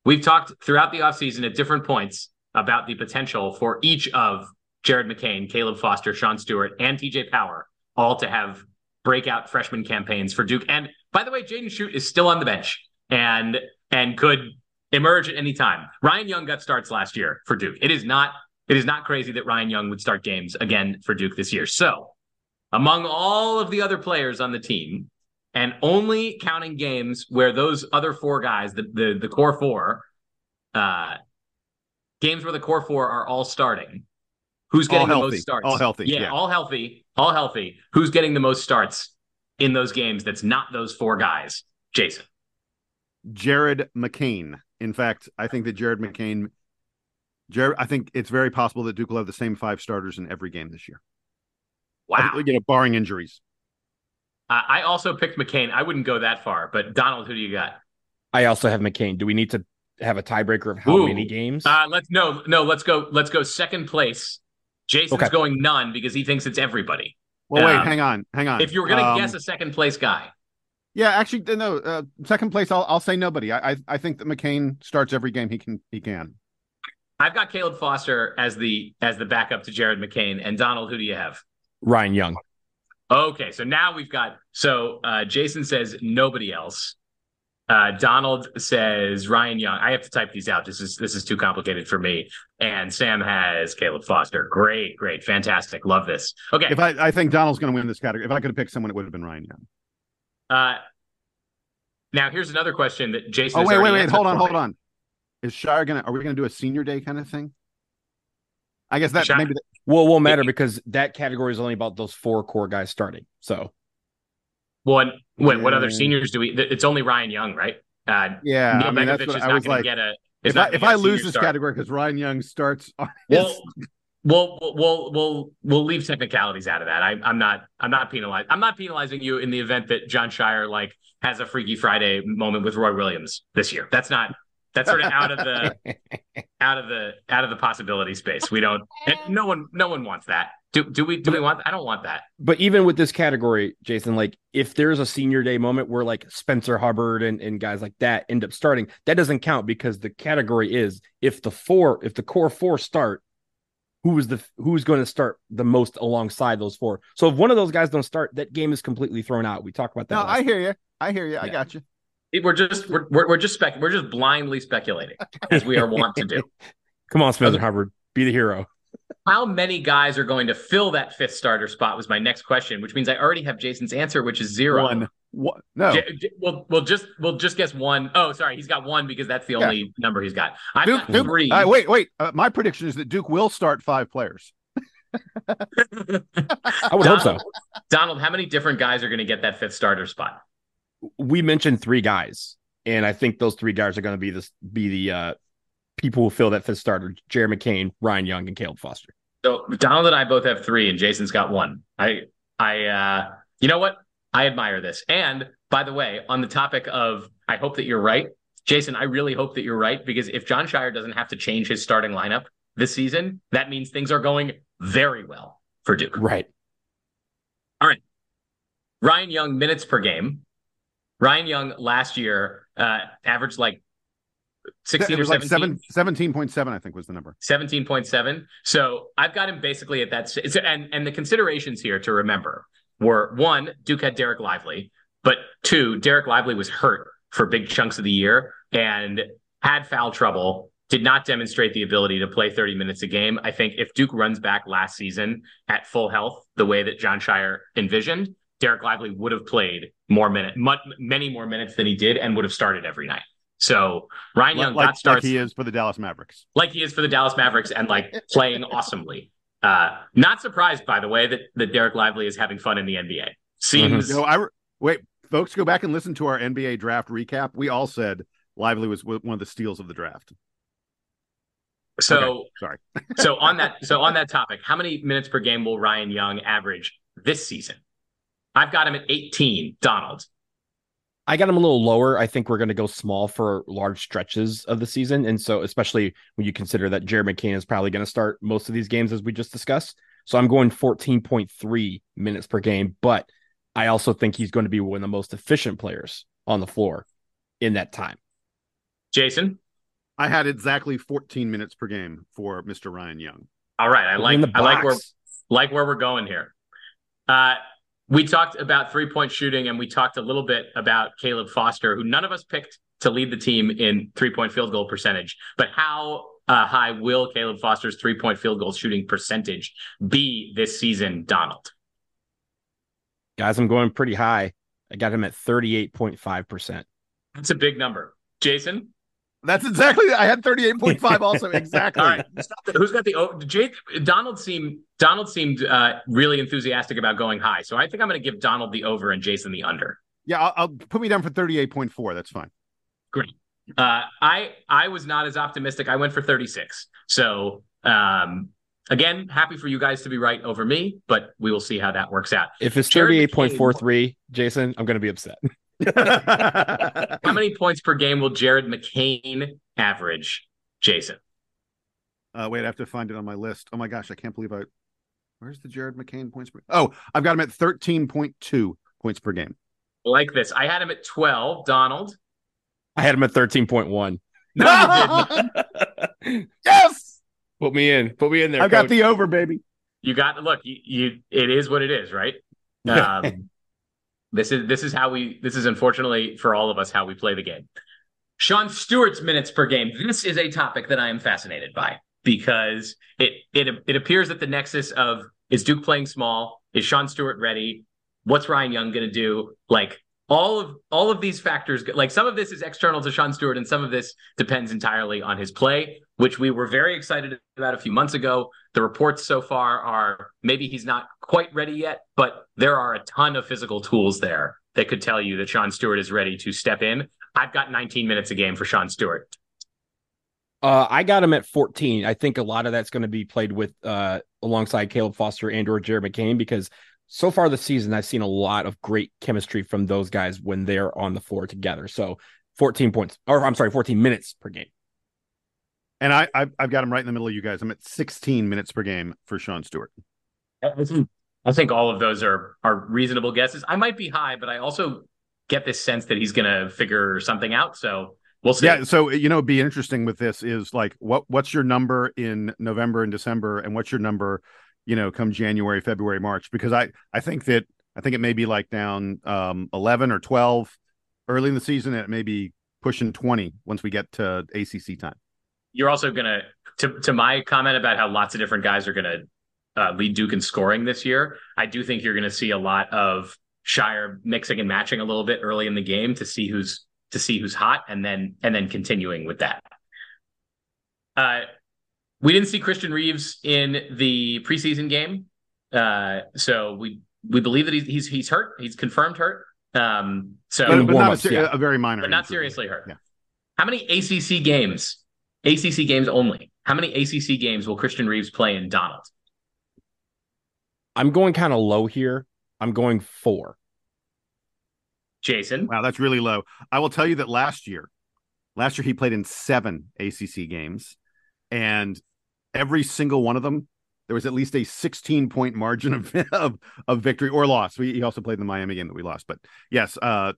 S5: We've talked throughout the offseason at different points about the potential for each of Jared McCain, Caleb Foster, Sean Stewart, and TJ Power all to have breakout freshman campaigns for Duke. And by the way, Jaden Schutt is still on the bench and and could emerge at any time. Ryan Young got starts last year for Duke. It is not it is not crazy that Ryan Young would start games again for Duke this year. So, among all of the other players on the team, and only counting games where those other four guys, the the, the core four, uh, games where the core four are all starting, Who's getting the most starts?
S3: All healthy.
S5: Yeah,
S3: yeah,
S5: all healthy. All healthy. Who's getting the most starts in those games that's not those four guys? Jason.
S3: Jared McCain. In fact, I think that Jared McCain Jared, I think it's very possible that Duke will have the same five starters in every game this year.
S5: Wow.
S3: You know, barring injuries.
S5: Uh, I also picked McCain. I wouldn't go that far, but Donald, who do you got?
S4: I also have McCain. Do we need to have a tiebreaker of how
S5: Ooh.
S4: many games?
S5: Uh, let's no, no. Let's go. Let's go second place. Jason's
S4: Okay.
S5: going none because he thinks it's everybody.
S3: Well, wait,
S5: Um,
S3: hang on, hang on.
S5: If you were going to
S3: Um,
S5: guess a second place guy,
S3: yeah, actually, no. Uh, second place, I'll I'll say nobody. I, I I think that McCain starts every game he can he can.
S5: I've got Caleb Foster as the as the backup to Jared McCain. And Donald, who do you have?
S4: Ryan Young.
S5: Okay, so now we've got so uh, Jason says nobody else. Uh, Donald says Ryan Young. I have to type these out. This is this is too complicated for me. And Sam has Caleb Foster. Great, great, fantastic. Love this. Okay,
S3: If I I think Donald's going to win this category. If I could have picked someone, it would have been Ryan Young.
S5: Uh, now here's another question that Jason.
S3: Oh wait, wait, wait. Hold on, hold on. Is Scheyer gonna? Are we gonna do a senior day kind of thing? I guess that
S5: Scheyer-
S3: maybe. that-
S4: Well, it won't matter because that category is only about those four core guys starting. So
S5: One. Wait, what other seniors do we? It's only Ryan Young, right? Uh,
S3: yeah,
S5: Neil
S3: I mean that's
S5: Begovic
S3: what
S5: is
S3: I
S5: not
S3: was
S5: going
S3: like.
S5: to get a.
S3: If I if I lose this
S5: start.
S3: category because Ryan Young starts, on his-
S5: Well, we'll we'll we'll we'll leave technicalities out of that. I, I'm not I'm not penalized. I'm not penalizing you in the event that Jon Scheyer like has a Freaky Friday moment with Roy Williams this year. That's not that's sort of out of the out of the out of the possibility space. We don't. and no one no one wants that. Do do we do we want? I don't want that.
S4: but even with this category, Jason, like if there's a senior day moment where like Spencer Hubbard and, and guys like that end up starting, that doesn't count because the category is if the four, if the core four start, who is the who's going to start the most alongside those four. So if one of those guys don't start, that game is completely thrown out. We talked about that.
S3: no, I hear you. I hear you. I got you.
S5: We're just we're we're, we're just spec we're just blindly speculating as we are wont to do.
S4: Come on, Spencer Hubbard, be the hero.
S5: How many guys are going to fill that fifth starter spot was my next question, which means I already have Jason's answer, which is zero.
S3: One. What? No.
S5: J- J- we'll we'll just we'll just guess one. Oh, sorry, he's got one because that's the
S3: Yeah.
S5: only number he's got. I've
S3: Duke.
S5: got
S3: Duke
S5: three.
S3: uh, wait, wait. Uh, my prediction is that Duke will start five players.
S4: I would hope so.
S5: Donald, Donald, how many different guys are going to get that fifth starter spot?
S4: We mentioned three guys, and I think those three guys are going to be this be the uh people who fill that fifth starter: Jared McCain, Ryan Young, and Caleb Foster.
S5: So Donald and I both have three, and Jason's got one. I I uh you know what? I admire this. And by the way, on the topic of I hope that you're right, Jason, I really hope that you're right because if Jon Scheyer doesn't have to change his starting lineup this season, that means things are going very well for Duke.
S4: Right.
S5: All right. Ryan Young minutes per game. Ryan Young last year uh, averaged like 16
S3: It
S5: or
S3: was like seven, 17.7, I think was the number.
S5: 17.7. So I've got him basically at that. And, and the considerations here to remember were one, Duke had Dereck Lively, but two, Dereck Lively was hurt for big chunks of the year and had foul trouble, did not demonstrate the ability to play 30 minutes a game. I think if Duke runs back last season at full health, the way that Jon Scheyer envisioned, Dereck Lively would have played more minutes, many more minutes than he did, and would have started every night. So Ryan Young
S3: like,
S5: got starts
S3: like he is for the Dallas Mavericks.
S5: like he is for the Dallas Mavericks and like playing awesomely. Uh, not surprised, by the way, that, that Dereck Lively is having fun in the NBA. Seems
S3: No, I re- wait, folks, go back and listen to our NBA draft recap. We all said Lively was one of the steals of the draft.
S5: so.
S3: Okay, sorry.
S5: so on that, so on that topic, how many minutes per game will Ryan Young average this season? I've got him at 18. Donald,
S4: I got him a little lower. I think we're going to go small for large stretches of the season. And so, especially when you consider that Jared McCain is probably going to start most of these games, as we just discussed. So I'm going 14.3 minutes per game, but I also think he's going to be one of the most efficient players on the floor in that time.
S5: Jason.
S3: I had exactly 14 minutes per game for Mr. Ryan Young.
S5: All right, I like
S4: the
S5: I like where
S4: box.
S5: like where we're going here. Uh, we talked about three point shooting, and we talked a little bit about Caleb Foster, who none of us picked to lead the team in three point field goal percentage. But how uh, high will Caleb Foster's three point field goal shooting percentage be this season, Donald?
S4: Guys, I'm going pretty high. I got him at 38.5%.
S5: That's a big number. Jason?
S3: That's exactly. I had 38.5 also. Exactly.
S5: All right. Who's got the oh, Jake? Donald seemed Donald seemed uh, really enthusiastic about going high, so I think I'm going to give Donald the over and Jason the under.
S3: Yeah, I'll, I'll put me down for 38.4. That's fine.
S5: Great. Uh, I I was not as optimistic. I went for 36. So um, again, happy for you guys to be right over me, but we will see how that works out.
S4: If it's thirty-eight point four three, Jason, I'm going to be upset.
S5: How many points per game will Jared McCain average, Jason?
S3: Uh, wait, I have to find it on my list. Oh my gosh, I can't believe I. Where's the Jared McCain points per? Oh, I've got him at thirteen point two points per game.
S5: Like this, I had him at twelve. Donald,
S4: I had him at thirteen point one.
S5: no, you didn't.
S3: Yes,
S4: Put me in. Put me in there.
S3: I've got the over, baby.
S5: You got look. You, you it is what it is, right? Um, this is this is how we. This is unfortunately for all of us how we play the game. Sean Stewart's minutes per game. This is a topic that I am fascinated by because it it it appears that the nexus of is Duke playing small? Is Sean Stewart ready? What's Ryan Young going to do? Like all of all of these factors, like some of this is external to Sean Stewart, and some of this depends entirely on his play, which we were very excited about a few months ago. The reports so far are maybe he's not quite ready yet, but there are a ton of physical tools there that could tell you that Sean Stewart is ready to step in. I've got 19 minutes a game for Sean Stewart.
S4: Uh, I got him at 14. I think a lot of that's going to be played with uh, alongside Caleb Foster and or Jared McCain because so far this season I've seen a lot of great chemistry from those guys when they're on the floor together. So 14 points, or I'm sorry, 14 minutes per game.
S3: And I, I've, I've got him right in the middle of you guys. I'm at 16 minutes per game for Sean Stewart.
S5: I think all of those are are reasonable guesses. I might be high, but I also get this sense that he's going to figure something out. So we'll see.
S3: Yeah, so you know, it'd be interesting with this is like what what's your number in November and December, and what's your number, you know, come January, February, March? Because I I think that I think it may be like down um 11 or 12 early in the season, and it may be pushing 20 once we get to ACC time.
S5: You're also going to to my comment about how lots of different guys are going to uh, lead Duke in scoring this year. I do think you're going to see a lot of Scheyer mixing and matching a little bit early in the game to see who's to see who's hot, and then and then continuing with that. Uh, we didn't see Christian Reeves in the preseason game, uh, so we we believe that he's he's, he's hurt. He's confirmed hurt. Um, so
S3: But, but not a, ser-
S4: yeah.
S3: a very minor,
S5: but not
S3: injury.
S5: seriously hurt.
S3: Yeah.
S5: How many ACC games? ACC games only. How many ACC games will Christian Reeves play in Donald?
S4: I'm going kind of low here. I'm going four.
S5: Jason,
S3: Wow, that's really low. I will tell you that last year, last year he played in seven ACC games, and every single one of them, there was at least a 16 point margin of of, of victory or loss. We, he also played the Miami game that we lost, but yes. Uh,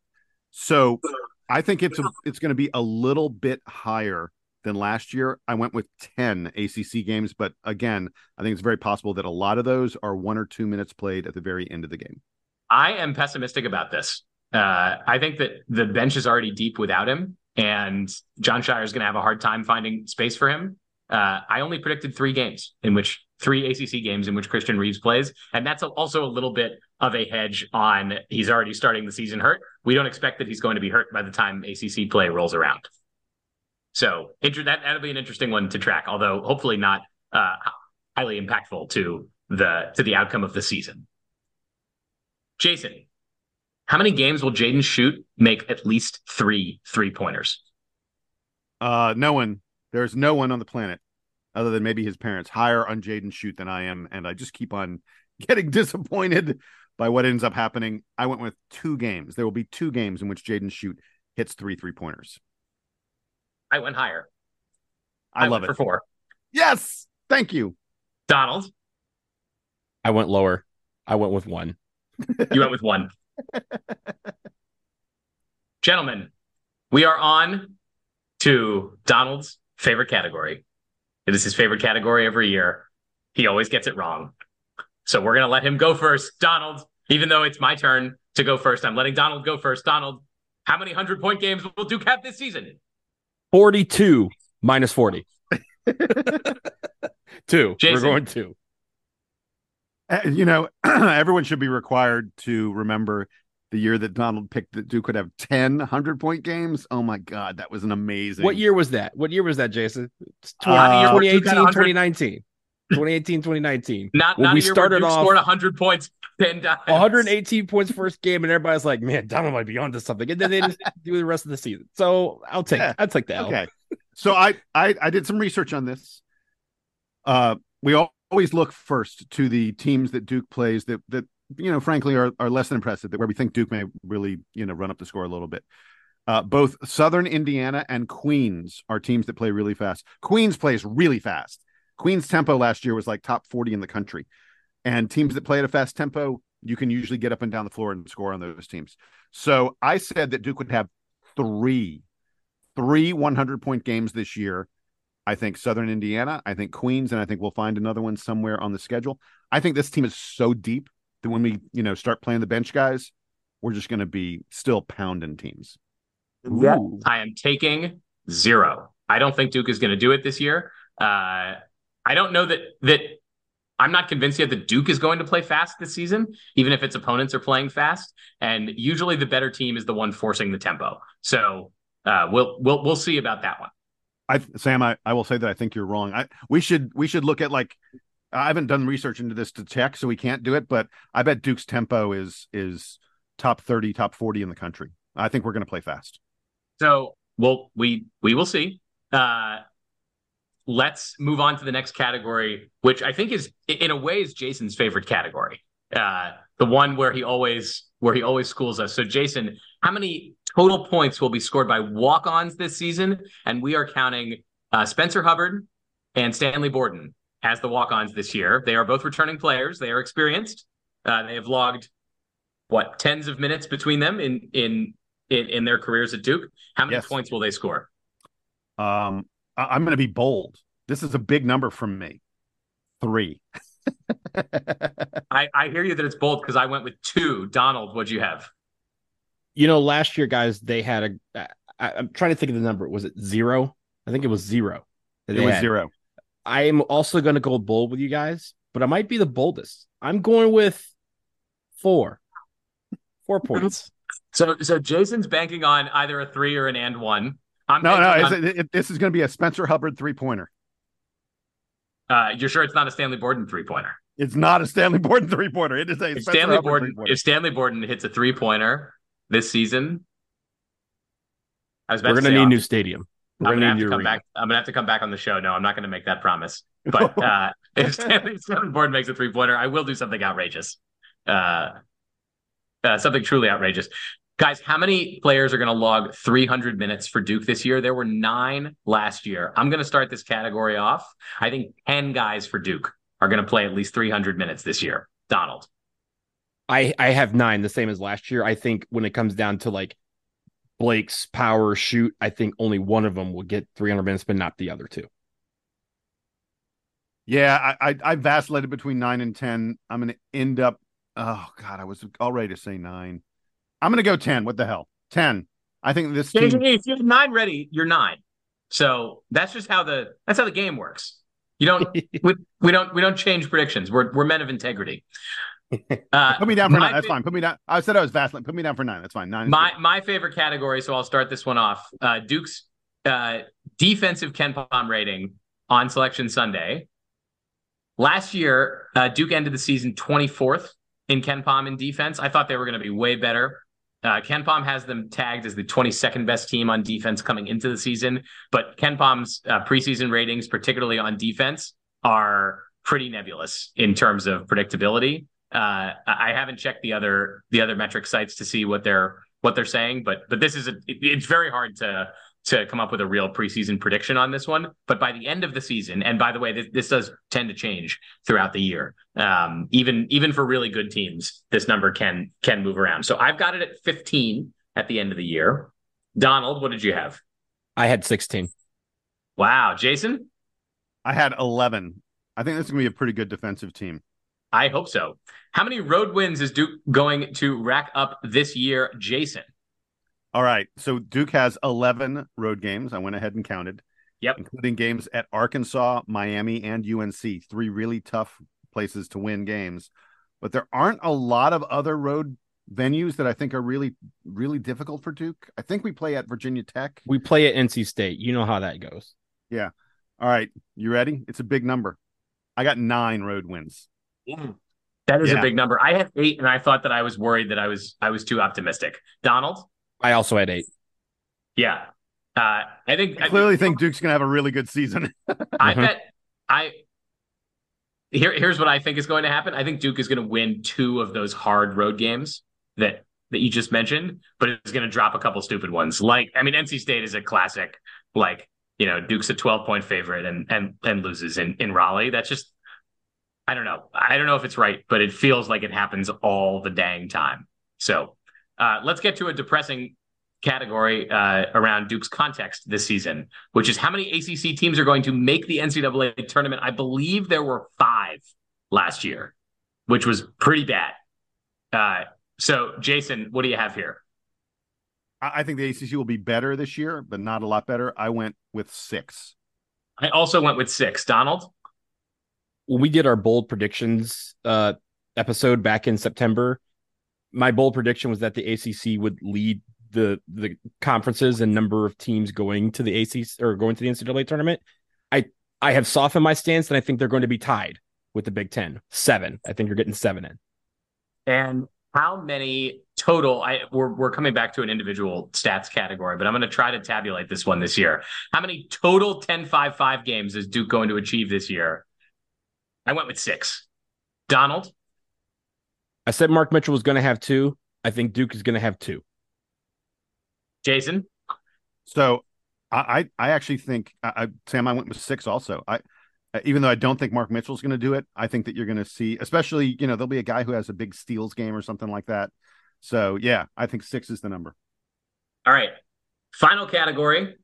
S3: so I think it's it's going to be a little bit higher than last year. I went with 10 ACC games, but again, I think it's very possible that a lot of those are one or two minutes played at the very end of the game.
S5: I am pessimistic about this. Uh, I think that the bench is already deep without him, and Jon Scheyer is going to have a hard time finding space for him. Uh, I only predicted three games in which three ACC games in which Christian Reeves plays, and that's also a little bit of a hedge on he's already starting the season hurt. We don't expect that he's going to be hurt by the time ACC play rolls around. So that that'll be an interesting one to track, although hopefully not uh, highly impactful to the to the outcome of the season. Jason, how many games will Jaden Schutt make at least three three pointers?
S3: Uh, no one. There's no one on the planet other than maybe his parents higher on Jaden Schutt than I am, and I just keep on getting disappointed by what ends up happening. I went with two games. There will be two games in which Jaden Schutt hits three three pointers.
S5: I went higher.
S3: I, love
S5: went
S3: it.
S5: for four.
S3: Yes, thank you.
S5: Donald,
S4: I went lower. I went with one.
S5: you went with one. Gentlemen, we are on to Donald's favorite category. It is his favorite category every year. He always gets it wrong. So we're going to let him go first. Donald, even though it's my turn to go first, I'm letting Donald go first. Donald, how many 100 point games will Duke have this season?
S4: 42 minus 40. two.
S5: Jason.
S4: We're going two.
S3: Uh, you know, everyone should be required to remember the year that Donald picked that Duke would have 10 100 point games. Oh my God, that was an amazing.
S4: What year was that? What year was that, Jason? It's tw-
S5: Not a year where Duke
S4: 2018, 2019. 2018, 2019.
S5: Not,
S4: When
S5: not
S4: we
S5: a year
S4: started
S5: where Duke
S4: off
S5: scored 100 points 10 times.
S4: 118 points first game, and everybody's like, "Man, Donald might be onto something," and then they just do the rest of the season. So I'll take,
S3: Yeah.
S4: I'll take that.
S3: Okay. So I, I I did some research on this. Uh we all always look first to the teams that Duke plays that that you know, frankly, are are less than impressive. That where we think Duke may really you know run up the score a little bit. Uh, both Southern Indiana and Queens are teams that play really fast. Queens plays really fast. Queens tempo last year was like top 40 in the country. And teams that play at a fast tempo, you can usually get up and down the floor and score on those teams. So I said that Duke would have three, three 100 point games this year. I think Southern Indiana, I think Queens, and I think we'll find another one somewhere on the schedule. I think this team is so deep that when we, you know, start playing the bench guys, we're just going to be still pounding teams.
S5: Yeah. I am taking zero. I don't think Duke is going to do it this year. Uh, I don't know that that I'm not convinced yet that Duke is going to play fast this season, even if its opponents are playing fast. And usually, the better team is the one forcing the tempo. So uh, we'll we'll we'll see about that one.
S3: I Sam, I, I will say that I think you're wrong. I we should we should look at like I haven't done research into this to check, so we can't do it. But I bet Duke's tempo is is top thirty, top forty in the country. I think we're going to play fast.
S5: So well, we we will see. Uh, let's move on to the next category, which I think is in a way is Jason's favorite category. Uh, the one where he always where he always schools us. So Jason, how many total points will be scored by walk-ons this season? And we are counting uh, Spencer Hubbard and Stanley Borden as the walk-ons this year. They are both returning players. They are experienced. Uh, they have logged what tens of minutes between them in in in, in their careers at Duke. How many yes. points will they score?
S3: Um, I'm going to be bold. This is a big number from me. Three.
S5: I, I hear you that it's bold because I went with two. Donald, what'd you have?
S4: You know, last year, guys, they had a. I, I'm trying to think of the number. Was it zero? I think it was zero.
S3: It was had. zero.
S4: I am also going to go bold with you guys, but I might be the boldest. I'm going with four. Four points.
S5: So, so Jason's banking on either a three or an and one.
S3: I'm no, no. On... It, it, this is going to be a Spencer Hubbard three pointer.
S5: Uh, you're sure it's not a Stanley Borden three pointer?
S3: It's not a Stanley Borden three pointer. It is a if Stanley
S5: Borden. If Stanley Borden hits a three pointer this season,
S4: I was we're going to need a new stadium.
S5: I'm gonna, have to come back. I'm gonna have to come back on the show. No, I'm not gonna make that promise. But uh, if Stanley, Borden makes a three pointer, I will do something outrageous. Uh, uh, something truly outrageous. Guys, how many players are going to log 300 minutes for Duke this year? There were nine last year. I'm going to start this category off. I think 10 guys for Duke are going to play at least 300 minutes this year. Donald.
S4: I, I have nine, the same as last year. I think when it comes down to like Blakes power Schutt, I think only one of them will get 300 minutes, but not the other two.
S3: Yeah, I, I, I vacillated between nine and 10. I'm going to end up, oh, God, I was all ready to say nine. I'm going to go 10. What the hell? 10. I think this team...
S5: If you have nine ready, you're nine. So that's just how the that's how the game works. You don't we, we don't we don't change predictions. We're we're men of integrity.
S3: Uh, Put me down for nine. That's fine. Put me down. I said I was vacillating. Put me down for nine. That's fine. Nine.
S5: My my favorite category. So I'll start this one off. Uh, Duke's uh, defensive KenPom rating on Selection Sunday. Last year, uh, Duke ended the season 24th in KenPom in defense. I thought they were going to be way better. Uh, KenPom has them tagged as the 22nd best team on defense coming into the season, but KenPom's uh, preseason ratings, particularly on defense, are pretty nebulous in terms of predictability. Uh, I haven't checked the other the other metric sites to see what they're what they're saying, but but this is a it, it's very hard to to come up with a real preseason prediction on this one. But by the end of the season, and by the way, this, this does tend to change throughout the year. Um, even even for really good teams, this number can can move around. So I've got it at 15 at the end of the year. Donald, what did you have?
S4: I had 16.
S5: Wow, Jason,
S3: I had 11. I think this is going to be a pretty good defensive team.
S5: I hope so. How many road wins is Duke going to rack up this year, Jason?
S3: All right. So Duke has 11 road games. I went ahead and counted.
S5: Yep.
S3: Including games at Arkansas, Miami, and UNC. Three really tough places to win games. But there aren't a lot of other road venues that I think are really, really difficult for Duke. I think we play at Virginia Tech.
S4: We play at NC State. You know how that goes.
S3: Yeah. All right. You ready? It's a big number. I got nine road wins.
S5: Mm. That is yeah. a big number. I had eight, and I thought that I was worried that I was I was too optimistic. Donald,
S4: I also had eight.
S5: Yeah, uh, I think
S3: I clearly I think, think Duke's gonna have a really good season.
S5: I mm-hmm. bet I here, here's what I think is going to happen. I think Duke is going to win two of those hard road games that that you just mentioned, but it's going to drop a couple stupid ones. Like, I mean, NC State is a classic. Like, you know, Duke's a 12 point favorite and and and loses in in Raleigh. That's just, I don't know. I don't know if it's right, but it feels like it happens all the dang time. So, uh, let's get to a depressing category uh, around Duke's context this season, which is how many ACC teams are going to make the NCAA tournament. I believe there were five last year, which was pretty bad. Uh, so, Jason, what do you have here?
S3: I think the ACC will be better this year, but not a lot better. I went with six.
S5: I also went with six. Donald?
S4: When we did our bold predictions uh, episode back in September, my bold prediction was that the ACC would lead the the conferences and number of teams going to the ACC or going to the NCAA tournament. I I have softened my stance, and I think they're going to be tied with the Big Ten. Seven. I think you're getting seven in.
S5: And how many total? I we're we're coming back to an individual stats category, but I'm going to try to tabulate this one this year. How many total 10-5-5 games is Duke going to achieve this year? I went with six. Donald.
S4: I said Mark Mitchell was going to have two. I think Duke is going to have two.
S5: Jason.
S3: So I I actually think I, Sam I went with six also. I even though I don't think Mark Mitchell's going to do it, I think that you're going to see, especially you know there'll be a guy who has a big steals game or something like that. So yeah, I think six is the number.
S5: All right, final category.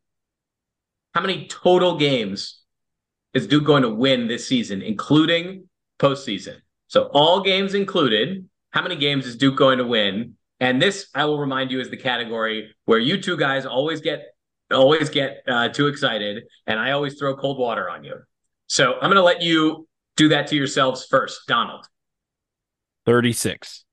S5: How many total games is Duke going to win this season, including postseason? So all games included. How many games is Duke going to win? And this, I will remind you, is the category where you two guys always get always get uh, too excited, and I always throw cold water on you. So I'm going to let you do that to yourselves first, Donald.
S4: Thirty-six.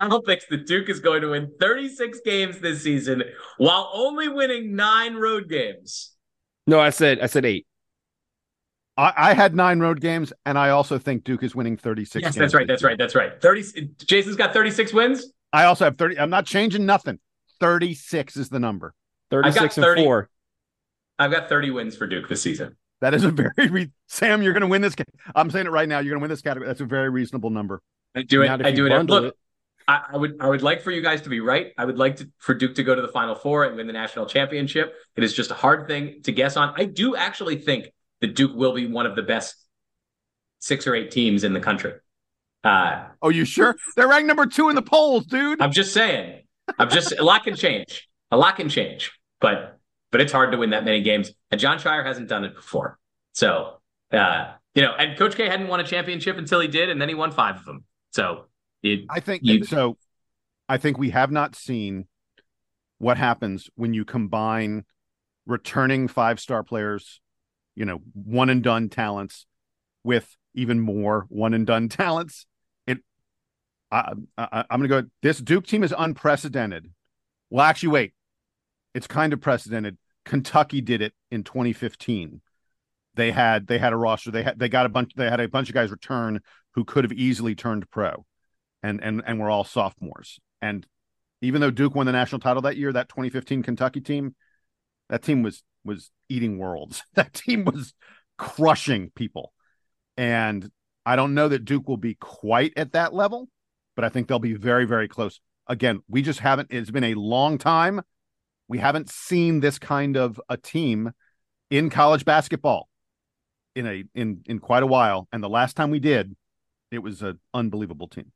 S5: Donald thinks the Duke is going to win 36 games this season while only winning nine road games.
S4: No, I said I said eight.
S3: I, I had nine road games, and I also think Duke is winning 36.
S5: Yes, that's right. That's right. That's right. 30. Jason's got 36 wins.
S3: I also have 30. I'm not changing nothing. 36 is the number.
S4: 36 30, and 4.
S5: I've got 30 wins for Duke this season.
S3: That is a very re- Sam, you're going to win this. I'm saying it right now. You're going to win this category. That's a very reasonable number.
S5: I do it. I do it. Look, it. I, I, would. I would like for you guys to be right. I would like to, for Duke to go to the Final Four and win the national championship. It is just a hard thing to guess on. I do actually think that Duke will be one of the best six or eight teams in the country.
S3: Uh, oh, you sure? They're ranked number two in the polls, dude.
S5: I'm just saying. I'm just a lot can change. A lot can change, but but it's hard to win that many games. And Jon Scheyer hasn't done it before. So uh, you know, and Coach K hadn't won a championship until he did, and then he won five of them. So it,
S3: I think you, so. I think we have not seen what happens when you combine returning five star players, you know, one and done talents with even more one and done talents It, I, I, I'm to go. This Duke team is unprecedented. Well, actually, wait. It's kind of precedented. Kentucky did it in 2015. They had they had a roster. They had they got a bunch. They had a bunch of guys return who could have easily turned pro, and and and were all sophomores. And even though Duke won the national title that year, that 2015 Kentucky team, that team was was eating worlds. That team was crushing people. And I don't know that Duke will be quite at that level, but I think they'll be very, very close. Again, we just haven't, it's been a long time. We haven't seen this kind of a team in college basketball in a in in quite a while. And the last time we did, it was an unbelievable team.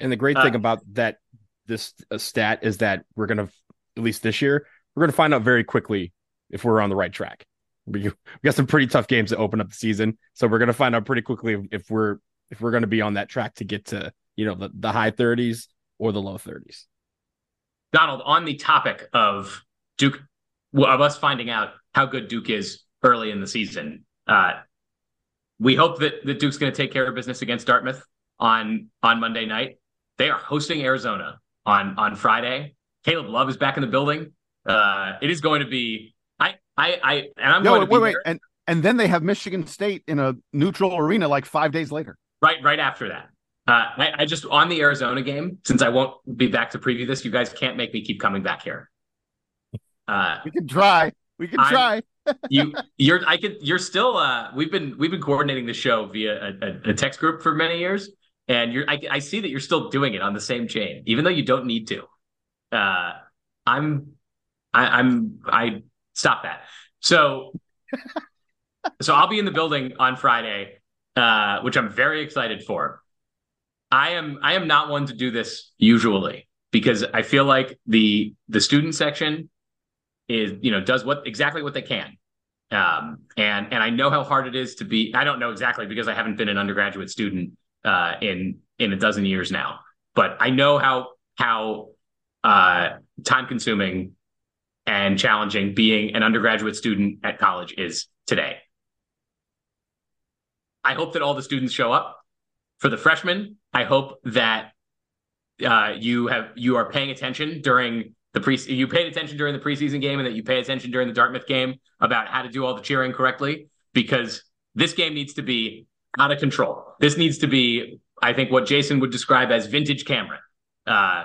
S4: And the great uh, thing about that this uh, stat is that we're gonna at least this year we're gonna find out very quickly if we're on the right track. We, we got some pretty tough games to open up the season, so we're gonna find out pretty quickly if, we're if we're gonna be on that track to get to you know, the, the high 30s or the low 30s.
S5: Donald, on the topic of Duke, of us finding out how good Duke is early in the season, uh, we hope that, that Duke's going to take care of business against Dartmouth on on Monday night. They are hosting Arizona on on Friday. Caleb Love is back in the building. Uh, it is going to be. I I I and I'm
S3: no,
S5: going to
S3: wait wait and and then they have Michigan State in a neutral arena like five days later.
S5: Right right after that. Uh, I, I, just on the Arizona game, since I won't be back to preview this, you guys can't make me keep coming back here.
S3: Uh, we can try. We can
S5: I'm,
S3: try.
S5: you you're I could you're still uh we've been we've been coordinating the show via a, a, a text group for many years and you're I, I see that you're still doing it on the same chain even though you don't need to uh i'm I, i'm i stop that so so i'll be in the building on friday uh which i'm very excited for i am i am not one to do this usually because i feel like the the student section is you know does what exactly what they can um and and i know how hard it is to be i don't know exactly because i haven't been an undergraduate student uh, in in a dozen years now. But I know how how uh, time consuming and challenging being an undergraduate student at college is today. I hope that all the students show up. For the freshmen, I hope that uh, you have you are paying attention during the pre you paid attention during the preseason game and that you pay attention during the Dartmouth game about how to do all the cheering correctly because this game needs to be out of control. This needs to be, I think, what Jason would describe as vintage Cameron. Uh,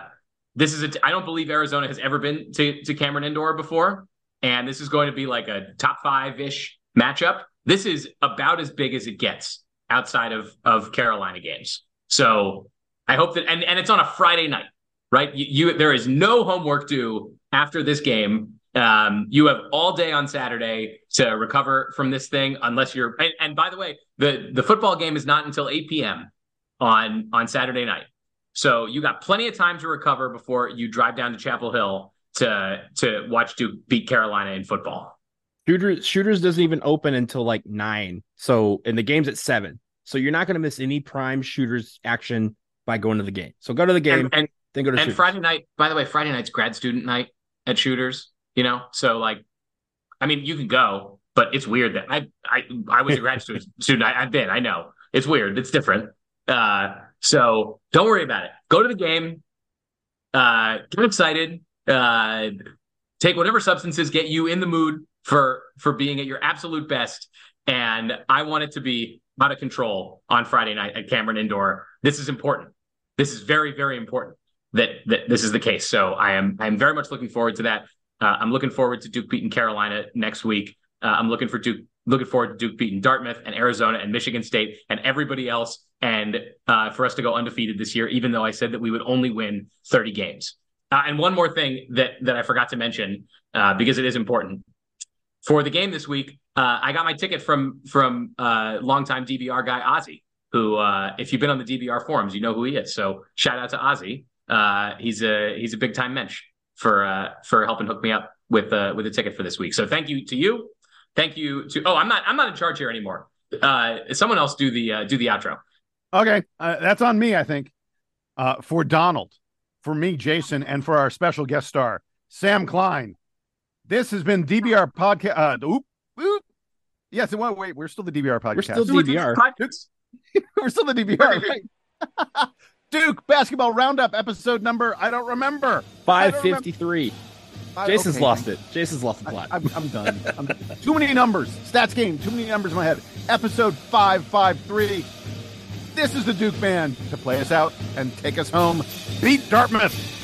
S5: this is a. I don't believe Arizona has ever been to to Cameron Indoor before, and this is going to be like a top five ish matchup. This is about as big as it gets outside of of Carolina games. So I hope that, and and it's on a Friday night, right? You, you there is no homework due after this game. Um, you have all day on Saturday to recover from this thing, unless you're. And, and, by the way, the the football game is not until 8 p.m. on on Saturday night, so you got plenty of time to recover before you drive down to Chapel Hill to to watch Duke beat Carolina in football.
S4: Shooters Shooters doesn't even open until like nine, so and the game's at seven, so you're not going to miss any prime Shooters action by going to the game. So go to the game
S5: and, and
S4: then go to
S5: and
S4: Shooters.
S5: Friday night. By the way, Friday night's grad student night at Shooters you know so like i mean you can go but it's weird that i i, I was a grad student student I, have been i know it's weird it's different uh so don't worry about it. Go to the game. Uh get excited. Uh take whatever substances get you in the mood for for being at your absolute best. And i want it to be out of control on friday night at cameron indoor. This is important. This is very very important that that this is the case. So i am i'm very much looking forward to that. Uh, I'm looking forward to Duke beating Carolina next week. Uh, I'm looking for Duke, looking forward to Duke beating Dartmouth and Arizona and Michigan State and everybody else, and uh, for us to go undefeated this year. Even though I said that we would only win 30 games. Uh, and one more thing that that I forgot to mention uh, because it is important for the game this week. Uh, I got my ticket from from longtime DBR guy Ozzy, who if you've been on the DBR forums, you know who he is. So shout out to Ozzy. he's a he's a big time mensch for uh, for helping hook me up with uh, with a ticket for this week. So thank you to you. Thank you to. Oh, I'm not I'm not in charge here anymore. Uh, someone else do the uh, do the outro.
S3: Okay, uh, that's on me. I think uh, for Donald, for me, Jason, and for our special guest star Sam Klein. This has been DBR podcast. Uh, oop, oop. Yes, and wait, wait, we're still the DBR podcast.
S4: We're still DBR.
S3: we're still the DBR. Right? Duke basketball roundup episode number I don't remember.
S4: Five fifty three. Jason's okay. lost it. Jason's lost the plot.
S3: I, am done. I'm, too many numbers. Stats game. Too many numbers in my head. Episode five five three. This is the Duke Band to play us out and take us home. Beat Dartmouth.